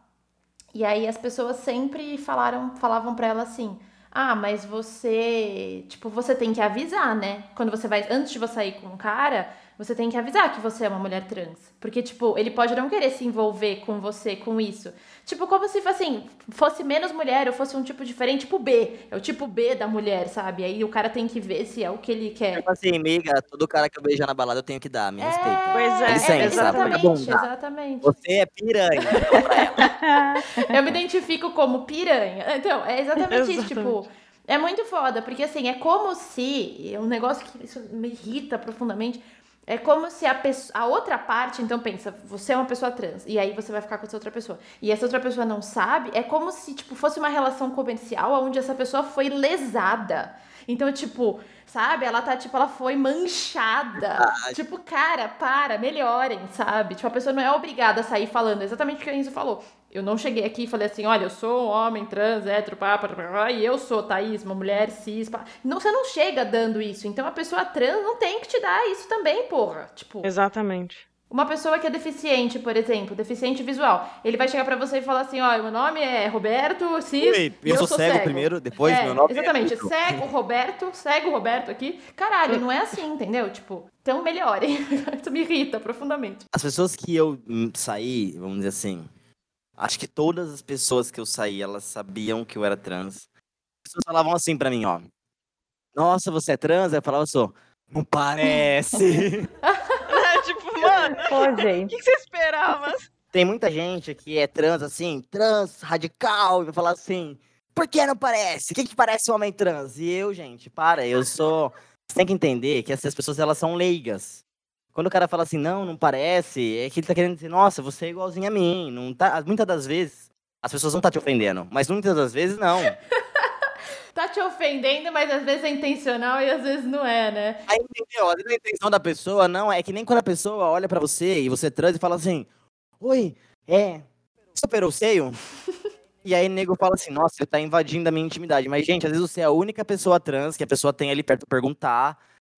C: e aí as pessoas sempre falaram, falavam pra ela assim, ah, mas você, tipo, você tem que avisar, né? Quando você vai, antes de você sair com um cara, você tem que avisar que você é uma mulher trans. Porque, tipo, ele pode não querer se envolver com você com isso. Tipo, como se, assim, fosse menos mulher ou fosse um tipo diferente, tipo B. É o tipo B da mulher, sabe? Aí o cara tem que ver se é o que ele quer.
D: Tipo assim, amiga, todo cara que eu beijar na balada eu tenho que dar, me
C: É,
D: respeita.
B: Pois é,
D: Licença,
C: exatamente,
D: vagabunda.
C: exatamente.
D: Você é piranha. <laughs>
C: Eu me identifico como piranha. Então, é exatamente isso, tipo.
B: Exatamente.
C: É muito foda, porque assim, é como se. É um negócio que isso me irrita profundamente. É como se a, pessoa, a outra parte, então pensa, você é uma pessoa trans, e aí você vai ficar com essa outra pessoa. E essa outra pessoa não sabe, é como se, tipo, fosse uma relação comercial onde essa pessoa foi lesada. Então, tipo, sabe? Ela tá, tipo, ela foi manchada. Tipo, cara, para, melhorem, sabe? Tipo, a pessoa não é obrigada a sair falando exatamente o que a Enzo falou. Eu não cheguei aqui e falei assim, olha, eu sou um homem trans, hétero, pá, pá, pá, pá, e eu sou, Thaís, uma mulher cis, pá. Não, você não chega dando isso. Então a pessoa trans não tem que te dar isso também, porra. Tipo,
B: Exatamente.
C: uma pessoa que é deficiente, por exemplo, deficiente visual, ele vai chegar pra você e falar assim, ó, meu nome é Roberto Cis,
D: Oi,
C: e
D: eu sou cego primeiro, depois
C: É,
D: meu nome é
C: Exatamente,
D: Vitor.
C: cego Roberto, cego Roberto aqui. Caralho, não é assim, entendeu? Tipo, então melhorem. <laughs> Isso me irrita profundamente.
D: As pessoas que eu hum, saí, vamos dizer assim, acho que todas as pessoas que eu saí, elas sabiam que eu era trans. As pessoas falavam assim pra mim, ó. Nossa, você é trans? Aí eu falava, sou. Não parece.
B: É, <laughs> <laughs> tipo, mano, o
A: gente.
B: que, que você esperava?
D: Tem muita gente que é trans, assim, trans, radical, e vai falar assim, por que não parece? O que, que parece um homem trans? E eu, gente, para, eu sou. Você tem que entender que essas pessoas, elas são leigas. Quando o cara fala assim, não, não parece, é que ele tá querendo dizer, nossa, você é igualzinho a mim. Não tá... Muitas das vezes, as pessoas não tá te ofendendo, mas muitas das vezes não. <laughs>
C: Tá te ofendendo, mas às vezes é intencional e às vezes não é, né?
D: Aí, entendeu? Às vezes a intenção da pessoa não é que nem quando a pessoa olha pra você e você é trans e fala assim: Oi, é. Você operou o seio? <laughs> E aí o nego fala assim: Nossa, ele tá invadindo a minha intimidade. Mas, gente, às vezes você é a única pessoa trans que a pessoa tem ali perto pra perguntar.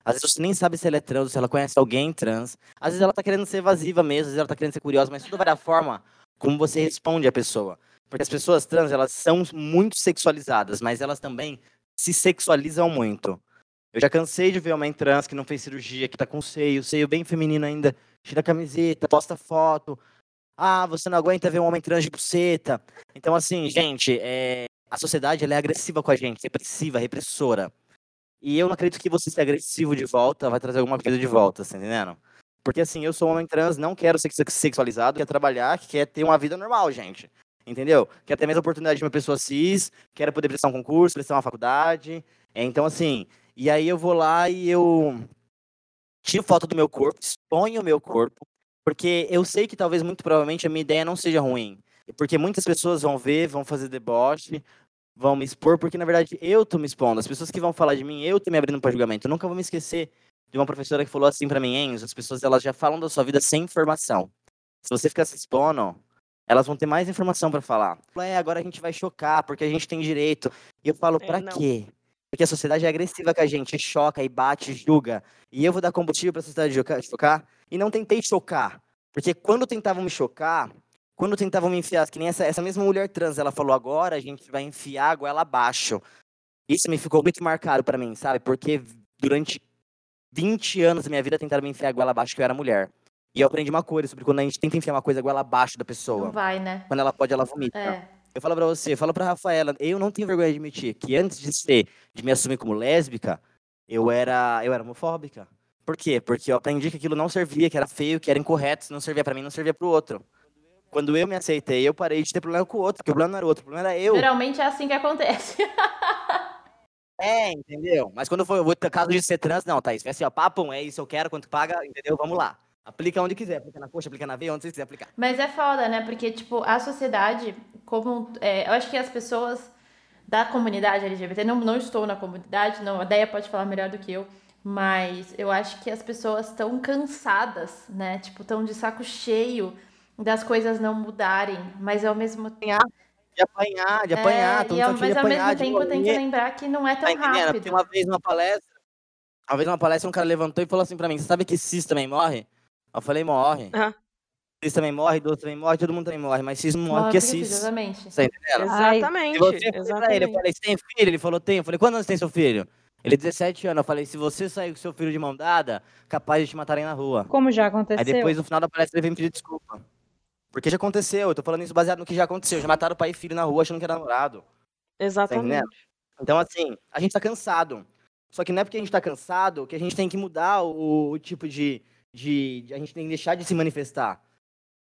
D: Às vezes você nem sabe se ela é trans, se ela conhece alguém trans. Às vezes ela tá querendo ser evasiva mesmo, às vezes ela tá querendo ser curiosa, mas tudo vai da forma como você responde a pessoa. Porque as pessoas trans, elas são muito sexualizadas, mas elas também se sexualizam muito. Eu já cansei de ver homem trans que não fez cirurgia, que tá com seio, seio bem feminino ainda, tira a camiseta, posta foto. Ah, você não aguenta ver um homem trans de buceta. Então, assim, gente, é, a sociedade é agressiva com a gente, repressiva, repressora. E eu não acredito que você ser agressivo de volta vai trazer alguma coisa de volta, tá entendendo? Porque, assim, eu sou um homem trans, não quero ser sex- sexualizado, quero trabalhar, quer ter uma vida normal, gente. Entendeu? Quer ter a mesma oportunidade de uma pessoa cis, quero poder prestar um concurso, prestar uma faculdade. Então, assim, e aí eu vou lá e eu tiro foto do meu corpo, exponho o meu corpo, porque eu sei que talvez, muito provavelmente, a minha ideia não seja ruim. Porque muitas pessoas vão ver, vão fazer deboche, vão me expor, porque na verdade eu tô me expondo. As pessoas que vão falar de mim, eu tô me abrindo para julgamento. Eu nunca vou me esquecer de uma professora que falou assim para mim, Enzo, as pessoas elas já falam da sua vida sem informação. Se você ficar se expondo, elas vão ter mais informação para falar. É, agora a gente vai chocar, porque a gente tem direito. E eu falo,
B: É,
D: pra
B: não.
D: quê? Porque a sociedade é agressiva com a gente, choca e bate, julga. E eu vou dar combustível pra sociedade chocar- chocar? E não tentei chocar. Porque quando tentavam me chocar, quando tentavam me enfiar, que nem essa, essa mesma mulher trans, ela falou, agora a gente vai enfiar a goela abaixo. Isso me ficou muito marcado pra mim, sabe? Porque durante 20 anos da minha vida tentaram me enfiar a goela abaixo que eu era mulher. E eu aprendi uma coisa sobre quando a gente tenta enfiar uma coisa goela abaixo da pessoa.
C: Não vai, né?
D: Quando ela pode, ela vomita.
C: É.
D: Eu falo pra você, falo pra Rafaela, eu não tenho vergonha de admitir que antes de ser, de me assumir como lésbica, eu era, eu era homofóbica. Por quê? Porque eu aprendi que aquilo não servia, que era feio, que era incorreto, se não servia pra mim, não servia pro outro. Quando eu me aceitei, eu parei de ter problema com o outro, porque o problema não era o outro, o problema era eu.
C: Geralmente é assim que acontece. <laughs>
D: É, entendeu? Mas quando foi o caso de ser trans, não, Thaís, foi assim, ó, papo, é isso, eu quero, quanto paga, entendeu? Vamos lá. Aplica onde quiser, aplica na coxa, aplica na veia, onde você quiser aplicar.
C: Mas é foda, né? Porque, tipo, a sociedade, como. é, eu acho que as pessoas da comunidade LGBT, não, não estou na comunidade, não, a Deia pode falar melhor do que eu, mas eu acho que as pessoas estão cansadas, né? Tipo, estão de saco cheio das coisas não mudarem, mas ao mesmo tempo.
D: De apanhar, de apanhar,
C: É,
D: todo
C: e ao, mas ao
D: apanhar,
C: mesmo tempo tem que lembrar que não é tão
D: Tá
C: rápido.
D: Porque uma vez numa palestra, uma vez numa palestra, um cara levantou e falou assim pra mim: Você sabe que cis também morre? Eu falei: Morre.
B: Aham.
D: Cis também morre, idoso também morre, todo mundo também morre, mas cis não morre porque é cis.
C: Exatamente.
D: Tá entendendo?
A: Ai,
B: Exatamente.
D: Se você pra ele, eu
B: exatamente.
D: falei: Você tem filho? Ele falou: Tem. Eu falei: Quantos anos tem seu filho? Ele 17 anos. Eu falei: Se você sair com seu filho de mão dada, capaz de te matarem na rua.
A: Como já aconteceu?
D: Aí depois, no final da palestra, ele veio me pedir desculpa. Porque já aconteceu, eu tô falando isso baseado no que já aconteceu. Já mataram pai e filho na rua achando que era namorado. Tá
B: Exatamente.
D: entendendo? Então, assim, a gente tá cansado. Só que não é porque a gente tá cansado que a gente tem que mudar o, o tipo de, de, de- A gente tem que deixar de se manifestar.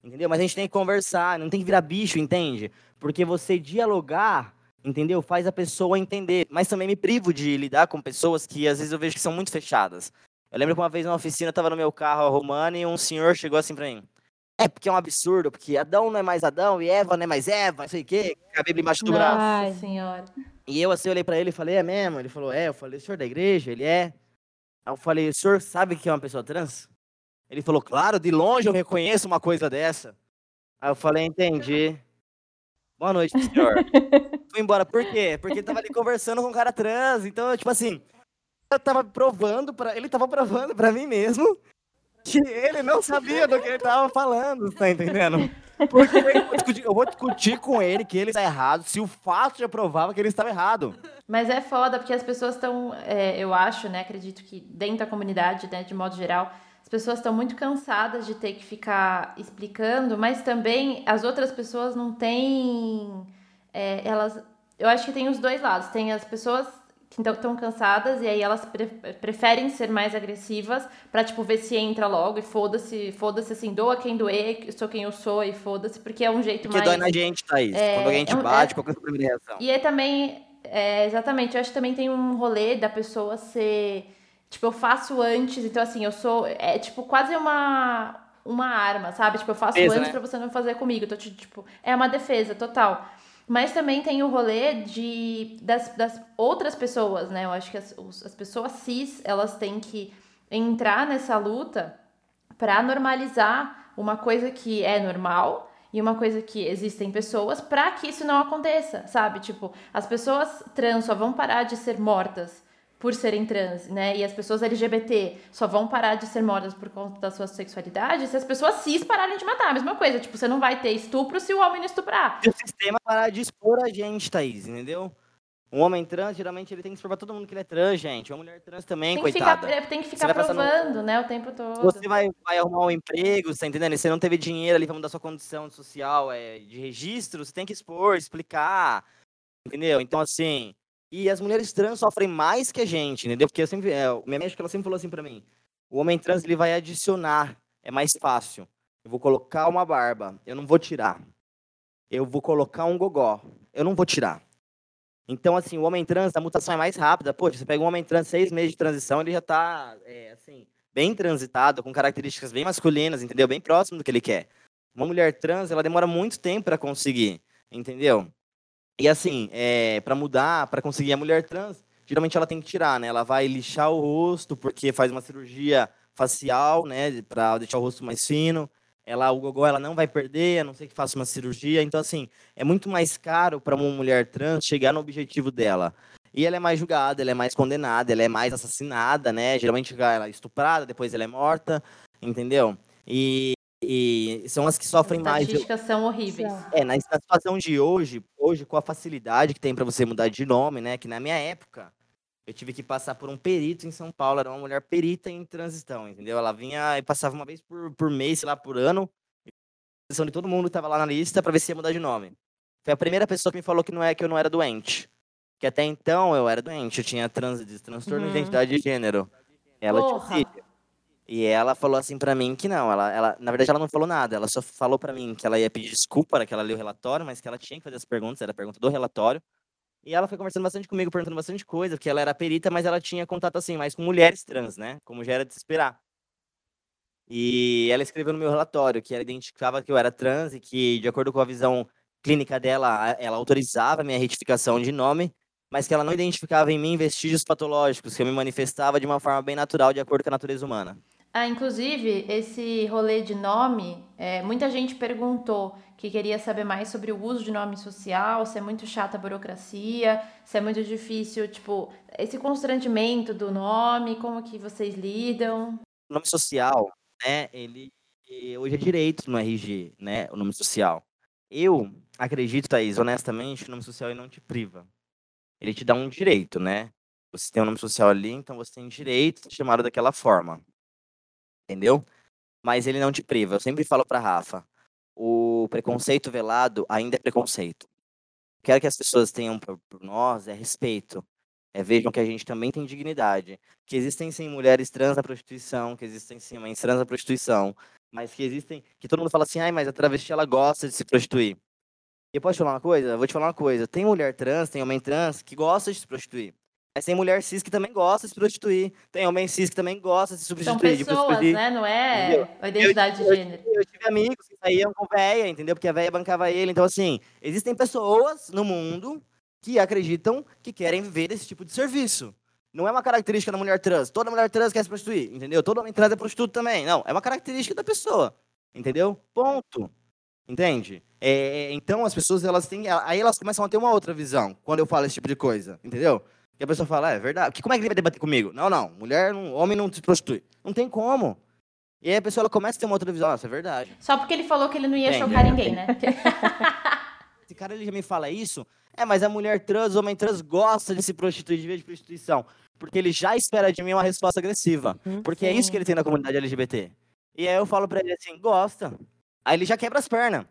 D: Entendeu? Mas a gente tem que conversar, não tem que virar bicho, entende? Porque você dialogar, entendeu? Faz a pessoa entender. Mas também me privo de lidar com pessoas que às vezes eu vejo que são muito fechadas. Eu lembro que uma vez numa oficina, eu tava no meu carro arrumando e um senhor chegou assim pra mim. É, porque é um absurdo, porque Adão não é mais Adão e Eva não é mais Eva, não sei o quê, a Bíblia embaixo do braço.
A: Ai.
C: senhora.
D: E eu assim olhei pra ele e falei, é mesmo? Ele falou, é. Eu falei, o senhor é da igreja? Ele é. Aí eu falei, o senhor sabe que é uma pessoa trans? Ele falou, claro, de longe eu reconheço uma coisa dessa. Aí eu falei, entendi. Boa noite, senhor. <laughs> Fui embora. Por quê? Porque ele tava ali conversando com um cara trans. Então, tipo assim, eu tava provando para Ele tava provando pra mim mesmo que ele não sabia do que ele tava falando, tá entendendo? Porque eu vou discutir, eu vou discutir com ele que ele está errado se o fato já provava que ele estava errado.
C: Mas é foda, porque as pessoas estão, é, eu acho, né, acredito que dentro da comunidade, né, de modo geral, as pessoas estão muito cansadas de ter que ficar explicando, mas também as outras pessoas não têm, é, elas, eu acho que tem os dois lados, tem as pessoas que estão cansadas e aí elas pre- preferem ser mais agressivas pra, tipo, ver se entra logo e foda-se, foda-se assim, doa quem doer, sou quem eu sou e foda-se, porque é um jeito
D: Porque
C: mais...
D: dói na gente, Thaís.
C: É,
D: Quando alguém te
C: é um-
D: bate,
C: é-
D: qual que é a sua primeira reação?
C: E aí também, é, exatamente, eu acho que também tem um rolê da pessoa ser. Tipo, eu faço antes, então assim, eu sou. É tipo quase uma. Uma arma, sabe? Tipo, eu faço
D: Defesa,
C: antes
D: né?
C: pra você não fazer comigo. Então, ti- tipo, é uma defesa total. Mas também tem o rolê de, das, das outras pessoas, né? Eu acho que as, as pessoas cis, elas têm que entrar nessa luta para normalizar uma coisa que é normal e uma coisa que existem pessoas para que isso não aconteça, sabe? Tipo, as pessoas trans só vão parar de ser mortas por serem trans, né? E as pessoas LGBT só vão parar de ser mortas por conta da sua sexualidade se as pessoas cis pararem de matar. A mesma coisa, tipo, você não vai ter estupro se o homem não estuprar.
D: E o sistema parar de expor a gente, Thaís, entendeu? Um homem trans, geralmente, ele tem que expor pra todo mundo que ele é trans, gente. Uma mulher trans também,
C: Tem que
D: coitada.
C: ficar, tem que ficar
D: passar no-
C: provando, né, o tempo todo.
D: Você vai, vai arrumar um emprego, você tá entendendo? Você não teve dinheiro ali pra mudar sua condição social é, de registro, você tem que expor, explicar, entendeu? Então, assim, e as mulheres trans sofrem mais que a gente, entendeu? Porque eu sempre, é, minha médica, ela sempre falou assim pra mim, o homem trans, ele vai adicionar, é mais fácil. Eu vou colocar uma barba, eu não vou tirar. Eu vou colocar um gogó, eu não vou tirar. Então, assim, o homem trans, a mutação é mais rápida. Poxa, você pega um homem trans, seis meses de transição, ele já tá, é, assim, bem transitado, com características bem masculinas, entendeu? Bem próximo do que ele quer. Uma mulher trans, ela demora muito tempo para conseguir, entendeu? E assim, é, para mudar, para conseguir a mulher trans, geralmente ela tem que tirar, né? Ela vai lixar o rosto porque faz uma cirurgia facial, né, para deixar o rosto mais fino. Ela, o gogó, ela não vai perder, a não ser que faça uma cirurgia. Então assim, é muito mais caro para uma mulher trans chegar no objetivo dela. E ela é mais julgada, ela é mais condenada, ela é mais assassinada, né? Geralmente ela é estuprada, depois ela é morta, entendeu? E, e são as que sofrem
C: As
D: mais.
C: estatísticas são horríveis.
D: É, na, na situação de hoje, hoje com a facilidade que tem pra você mudar de nome, né? Que na minha época, eu tive que passar por um perito em São Paulo, era uma mulher perita em transição, entendeu? Ela vinha e passava uma vez por, por mês, sei lá, por ano, transição de todo mundo que tava lá na lista pra ver se ia mudar de nome. Foi a primeira pessoa que me falou que não é que eu não era doente. Que até então eu era doente, eu tinha trans, transtorno de
C: Uhum.
D: identidade de gênero. Ela
C: Porra.
D: tinha filho. E ela falou assim pra mim que não, ela, ela, na verdade ela não falou nada, ela só falou pra mim que ela ia pedir desculpa, que ela leu o relatório, mas que ela tinha que fazer as perguntas, era a pergunta do relatório. E ela foi conversando bastante comigo, perguntando bastante coisa, porque ela era perita, mas ela tinha contato assim, mais com mulheres trans, né? Como já era de esperar. E ela escreveu no meu relatório que ela identificava que eu era trans e que, de acordo com a visão clínica dela, ela autorizava a minha retificação de nome, mas que ela não identificava em mim vestígios patológicos, que eu me manifestava de uma forma bem natural, de acordo com a natureza humana.
C: Ah, inclusive, esse rolê de nome, é, muita gente perguntou que queria saber mais sobre o uso de nome social, se é muito chata a burocracia, se é muito difícil, tipo, esse constrangimento do nome, como que vocês lidam?
D: O nome social, né, ele hoje é direito no RG, né, o nome social. Eu acredito, Thaís, honestamente, o nome social não te priva. Ele te dá um direito, né? Você tem um nome social ali, então você tem direito de ser chamado daquela forma entendeu? Mas ele não te priva. Eu sempre falo para Rafa, o preconceito velado ainda é preconceito. Quero que as pessoas tenham por, nós é respeito. É, vejam que a gente também tem dignidade. Que existem sim mulheres trans na prostituição, que existem sim mães trans na prostituição, mas que existem. Que todo mundo fala assim, ai, mas a travesti ela gosta de se prostituir. E eu posso te falar uma coisa? Eu vou te falar uma coisa. Tem mulher trans, tem homem trans que gosta de se prostituir. Mas tem mulher cis que também gosta de se prostituir. Tem homem cis que também gosta de se substituir.
C: São pessoas, né? Não é entendeu? a identidade eu, de gênero.
D: Eu, eu, tive amigos que saíam com véia, entendeu? Porque a véia bancava ele. Então, assim, existem pessoas no mundo que acreditam que querem viver desse tipo de serviço. Não é uma característica da mulher trans. Toda mulher trans quer se prostituir, entendeu? Todo homem trans é prostituto também. Não, é uma característica da pessoa. Entendeu? Ponto. Entende? É, então as pessoas elas têm. Aí elas começam a ter uma outra visão quando eu falo esse tipo de coisa. Entendeu? E a pessoa fala, é, é verdade. Que, como é que ele vai debater comigo? Não, não. Mulher, não, homem não se prostitui. Não tem como. E aí a pessoa ela começa a ter uma outra visão. Nossa, é verdade.
C: Só porque ele falou que ele não ia tem, chocar ninguém, né? <laughs>
D: Esse cara ele já me fala isso. É, mas a mulher trans, o homem trans gosta de se prostituir, de ver de prostituição. Porque ele já espera de mim uma resposta agressiva. Hum, porque sim. é isso que ele tem na comunidade LGBT. E aí eu falo pra ele assim, gosta. Aí ele já quebra as pernas.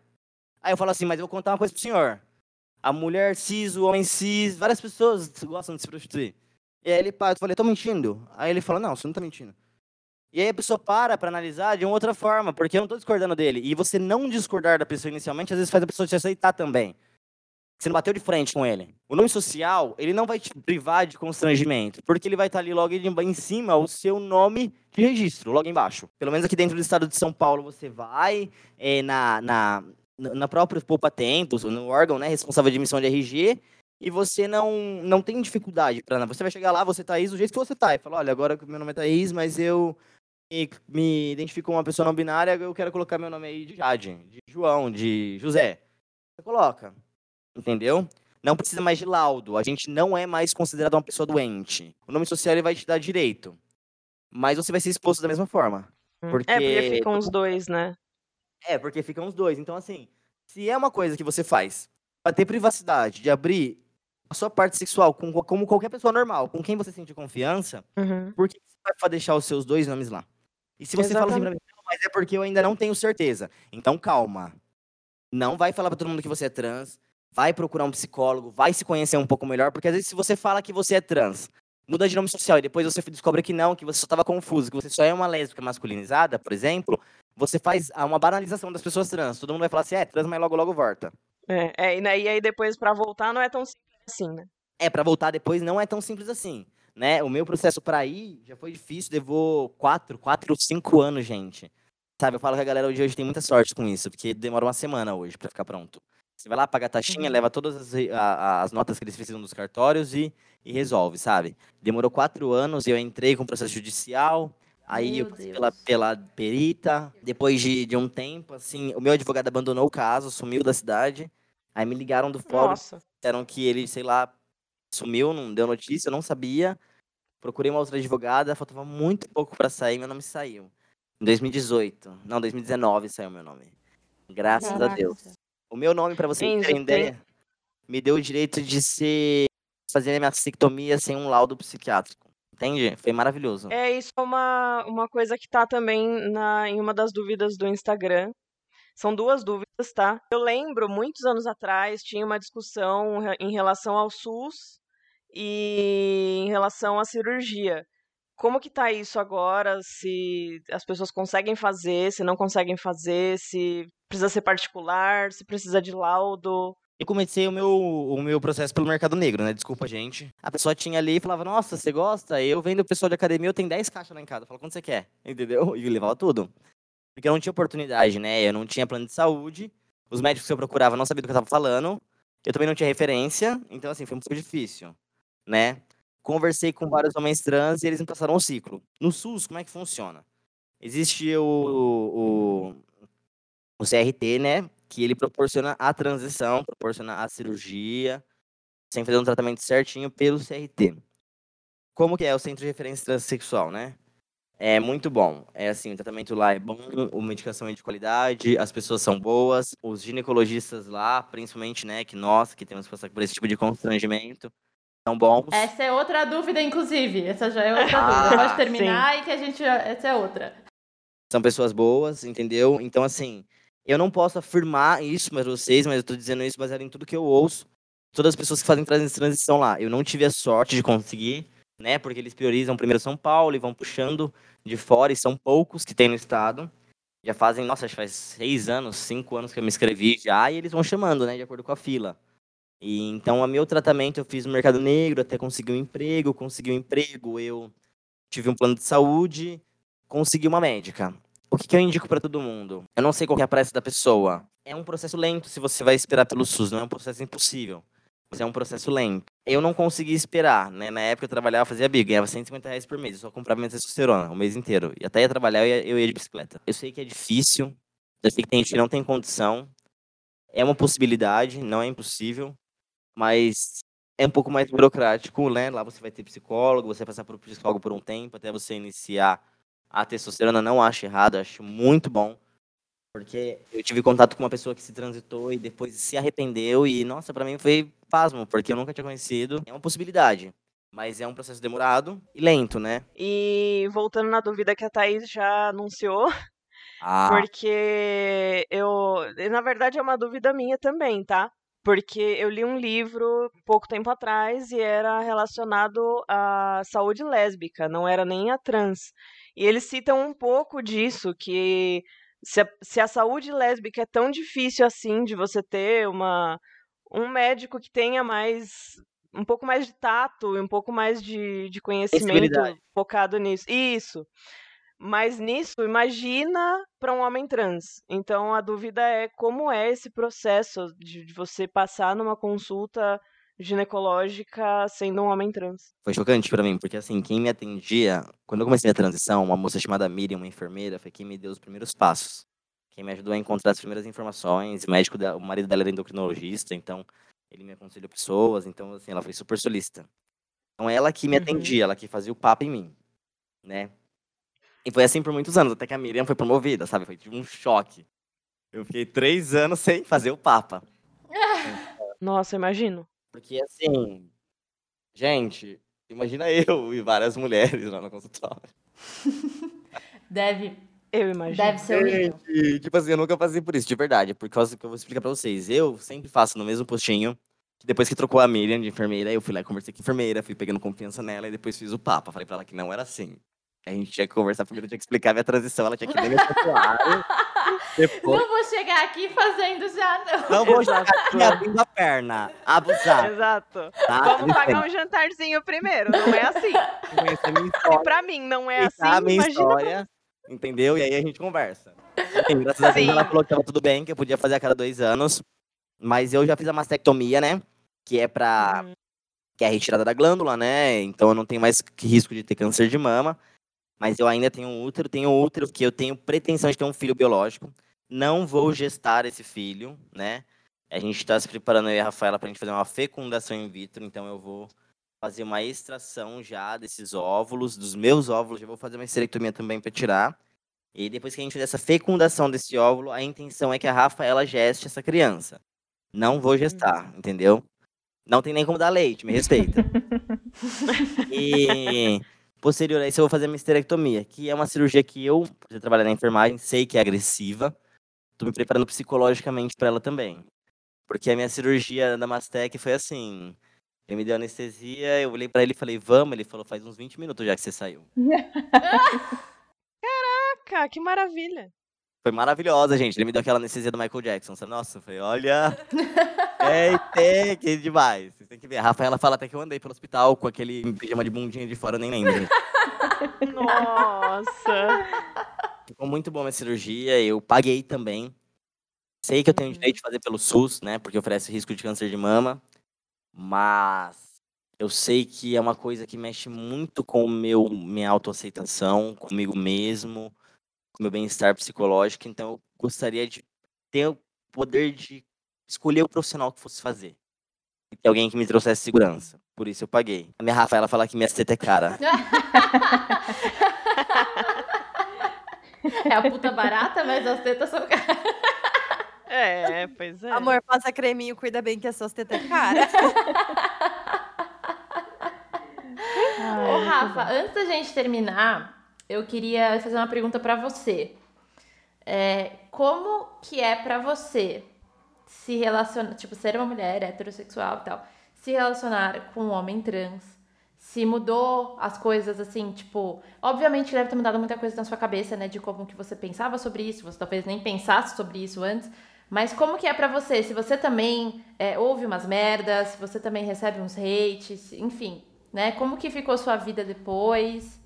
D: Aí eu falo assim, mas eu vou contar uma coisa pro senhor a mulher cis, o homem cis, várias pessoas gostam de se prostituir. E aí ele para, eu falei, tô mentindo? Aí ele fala, não, você não tá mentindo. E aí a pessoa para para analisar de uma outra forma, porque eu não tô discordando dele. E você não discordar da pessoa inicialmente, às vezes faz a pessoa te aceitar também. Você não bateu de frente com ele. O nome social, ele não vai te privar de constrangimento, porque ele vai estar ali logo em cima o seu nome de registro, logo embaixo. Pelo menos aqui dentro do estado de São Paulo, você vai é, na, na, na própria Poupa Tempos, no órgão, né, responsável de emissão de RG, e você não, não tem dificuldade para Você vai chegar lá, você tá aí do jeito que você tá, e fala, olha, agora meu nome é Thaís, mas eu me, me identifico como uma pessoa não binária, eu quero colocar meu nome aí de Jade, de João, de José. Você coloca, entendeu? Não precisa mais de laudo, a gente não é mais considerado uma pessoa doente. O nome social ele vai te dar direito, mas você vai ser exposto da mesma forma. Porque...
B: É, porque ficam os dois, né?
D: É, porque ficam os dois. Então, assim, se é uma coisa que você faz para ter privacidade, de abrir a sua parte sexual com, como qualquer pessoa normal, com quem você sente confiança, uhum. por que você vai deixar os seus dois nomes lá? E se você Exatamente. fala assim pra mim, não, mas é porque eu ainda não tenho certeza. Então, calma. Não vai falar pra todo mundo que você é trans. Vai procurar um psicólogo, vai se conhecer um pouco melhor, porque às vezes se você fala que você é trans, muda de nome social e depois você descobre que não, que você só estava confuso, que você só é uma lésbica masculinizada, por exemplo, você faz uma banalização das pessoas trans. Todo mundo vai falar assim, é, trans, mas logo, logo volta.
B: É, é e aí depois para voltar não é tão simples assim, né?
D: É, para voltar depois não é tão simples assim, né? O meu processo para ir já foi difícil, levou quatro, quatro, cinco anos, gente. Sabe, eu falo que a galera de hoje tem muita sorte com isso, porque demora uma semana hoje para ficar pronto. Você vai lá, paga a taxinha, uhum. leva todas as, a, as notas que eles precisam dos cartórios e, e resolve, sabe? Demorou quatro anos, eu entrei com o processo judicial, Aí meu eu passei pela, pela perita. Depois de, de um tempo, assim, o meu advogado abandonou o caso, sumiu da cidade. Aí me ligaram do fórum, Nossa. disseram que ele, sei lá, sumiu, não deu notícia, eu não sabia. Procurei uma outra advogada, faltava muito pouco para sair, meu nome saiu. Em 2018. Não, 2019 saiu meu nome. Graças Caraca. a Deus. O meu nome, para você entender, me deu o direito de ser fazer a minha mastectomia sem um laudo psiquiátrico. Entende? Foi maravilhoso.
B: É, isso é uma, uma coisa que tá também na, em uma das dúvidas do Instagram. São duas dúvidas, tá? Eu lembro, muitos anos atrás, tinha uma discussão em relação ao SUS e em relação à cirurgia. como que tá isso agora? Se as pessoas conseguem fazer, se não conseguem fazer, se precisa ser particular, se precisa de laudo.
D: Eu comecei o meu, o meu processo pelo mercado negro, né? Desculpa, gente. A pessoa tinha ali e falava, nossa, você gosta? Eu vendo o pessoal de academia, eu tenho 10 caixas lá em casa. Eu falo, quanto você quer? <laughs> Entendeu? E levava tudo. Porque eu não tinha oportunidade, né? Eu não tinha plano de saúde. Os médicos que eu procurava não sabiam do que eu tava falando. Eu também não tinha referência. Então, assim, foi pouco difícil, né? Conversei com vários homens trans e eles me passaram um ciclo. No SUS, como é que funciona? Existe o, o, o CRT, né? Que ele proporciona a transição, proporciona a cirurgia, sem fazer um tratamento certinho pelo CRT. Como que é o Centro de Referência Transsexual, né? É muito bom. É assim, o tratamento lá é bom, a medicação é de qualidade, as pessoas são boas, os ginecologistas lá, principalmente, né, que nós que temos que passar por esse tipo de constrangimento, são bons.
C: Essa é outra dúvida, inclusive. Essa já é outra <laughs> ah, dúvida. Pode terminar sim. e que a gente. Essa é outra.
D: São pessoas boas, entendeu? Então, assim, eu não posso afirmar isso para vocês, mas eu tô dizendo isso baseado em tudo que eu ouço. Todas as pessoas que fazem transição lá. Eu não tive a sorte de conseguir, né? Porque eles priorizam primeiro São Paulo e vão puxando de fora, e são poucos que tem no estado. Já fazem, nossa, faz seis anos, cinco anos que eu me inscrevi já, e eles vão chamando, né? De acordo com a fila. E então, o meu tratamento eu fiz no mercado negro até conseguir um emprego, consegui um emprego, eu tive um plano de saúde, consegui uma médica. O que, que eu indico para todo mundo? Eu não sei qual é a pressa da pessoa. É um processo lento se você vai esperar pelo SUS, não é um processo impossível. Mas é um processo lento. Eu não consegui esperar, né? Na época eu trabalhava, fazia bico, ganhava 150 reais por mês. Eu só comprava minha testosterona o mês inteiro. E até ia trabalhar, eu ia, eu ia de bicicleta. Eu sei que é difícil, eu sei que tem gente que não tem condição. É uma possibilidade, não é impossível mas é um pouco mais burocrático, né? Lá você vai ter psicólogo, você vai passar por psicólogo por um tempo até você iniciar a testosterona. Não acho errado, acho muito bom. Porque eu tive contato com uma pessoa que se transitou e depois se arrependeu e, nossa, para mim foi pasmo, porque eu nunca tinha conhecido. É uma possibilidade, mas é um processo demorado e lento, né?
B: E voltando na dúvida que a Thaís já anunciou, ah. porque eu, na verdade é uma dúvida minha também, tá? Porque eu li um livro pouco tempo atrás e era relacionado à saúde lésbica, não era nem a trans. E eles citam um pouco disso, que se a, se a saúde lésbica é tão difícil assim de você ter uma, um médico que tenha mais um pouco mais de tato e um pouco mais de, de conhecimento focado nisso. Isso. Mas nisso, imagina para um homem trans. Então a dúvida é como é esse processo de, de você passar numa consulta ginecológica sendo um homem trans.
D: Foi chocante para mim, porque assim, quem me atendia, quando eu comecei a transição, uma moça chamada Miriam, uma enfermeira, foi quem me deu os primeiros passos. Quem me ajudou a encontrar as primeiras informações, o médico, o marido dela era endocrinologista, então ele me aconselhou pessoas, então assim, ela foi super solista. Então ela que me uhum. atendia, ela que fazia o papo em mim, né? E foi assim por muitos anos, até que a Miriam foi promovida, sabe? Foi tipo um choque. Eu fiquei três anos sem fazer o Papa. <laughs>
B: Nossa, imagino.
D: Porque assim, gente, imagina eu <laughs> e várias mulheres lá no consultório. <laughs>
C: Deve.
B: Eu imagino.
C: Deve ser horrível.
D: E, tipo assim, eu nunca passei por isso, de verdade. Por causa que eu vou explicar pra vocês. Eu sempre faço no mesmo postinho. Depois que trocou a Miriam de enfermeira, eu fui lá e conversei com a enfermeira, fui pegando confiança nela e depois fiz o Papa. Falei pra ela que não era assim. A gente tinha que conversar primeiro, tinha que explicar minha transição, ela tinha que ler meu prontuário. <laughs>
C: Depois... Não vou chegar aqui fazendo já, não.
D: Não vou chegar aqui abrindo a perna. Abusar.
B: Exato. Tá? Vamos pagar um jantarzinho primeiro, não é assim. História. E pra mim não é assim, a minha imagina... história,
D: entendeu? E aí a gente conversa. Graças a Deus ela falou que tava tudo bem, que eu podia fazer a cada dois anos. Mas eu já fiz a mastectomia, né? Que é pra... Hum. Que é a retirada da glândula, né? Então eu não tenho mais risco de ter câncer de mama mas eu ainda tenho um útero, tenho útero que eu tenho pretensão de ter um filho biológico. Não vou gestar esse filho, né? A gente está se preparando, e a Rafaela, para a gente fazer uma fecundação in vitro, então eu vou fazer uma extração já desses óvulos, dos meus óvulos, eu vou fazer uma esterectomia também para tirar. E depois que a gente fizer essa fecundação desse óvulo, a intenção é que a Rafaela geste essa criança. Não vou gestar, entendeu? Não tem nem como dar leite, me respeita. <laughs> e Posterior a isso, eu vou fazer a histerectomia, que é uma cirurgia que eu, por trabalho trabalhar na enfermagem, sei que é agressiva. Tô me preparando psicologicamente para ela também. Porque a minha cirurgia da Mastec foi assim. Ele me deu anestesia, eu olhei pra ele e falei, vamos. Ele falou, faz uns 20 minutos já que você saiu. <laughs>
B: Caraca, que maravilha.
D: Foi maravilhosa, gente. Ele me deu aquela anestesia do Michael Jackson. sabe? Nossa, eu falei, olha. <laughs> É, que demais. Têm que ver. A Rafaela fala até que eu andei pelo hospital com aquele pijama de bundinha de fora, eu nem lembro. <laughs>
B: Nossa.
D: Ficou muito boa a minha cirurgia, eu paguei também. Sei que eu tenho direito de fazer pelo SUS, né? Porque oferece risco de câncer de mama. Mas eu sei que é uma coisa que mexe muito com o meu, minha autoaceitação, comigo mesmo, com o meu bem-estar psicológico. Então eu gostaria de ter o poder de escolher o profissional que fosse fazer. E ter alguém que me trouxesse segurança. Por isso eu paguei. A minha Rafaela fala que minha teta é cara. <laughs>
C: É a puta barata, mas as tetas são caras.
B: É, pois é.
E: Amor, passa creminho, cuida bem que as suas tetas é cara.
A: Ai,
C: Ô, Rafa,
A: bom.
C: antes da gente terminar, eu queria fazer uma pergunta pra você. É, como que é pra você se relacionar, tipo, ser uma mulher heterossexual e tal, se relacionar com um homem trans? Se mudou as coisas assim, tipo, obviamente deve ter mudado muita coisa na sua cabeça, né, de como que você pensava sobre isso, você talvez nem pensasse sobre isso antes, mas como que é pra você? Se você também é, ouve umas merdas, se você também recebe uns hates, enfim, né? Como que ficou sua vida depois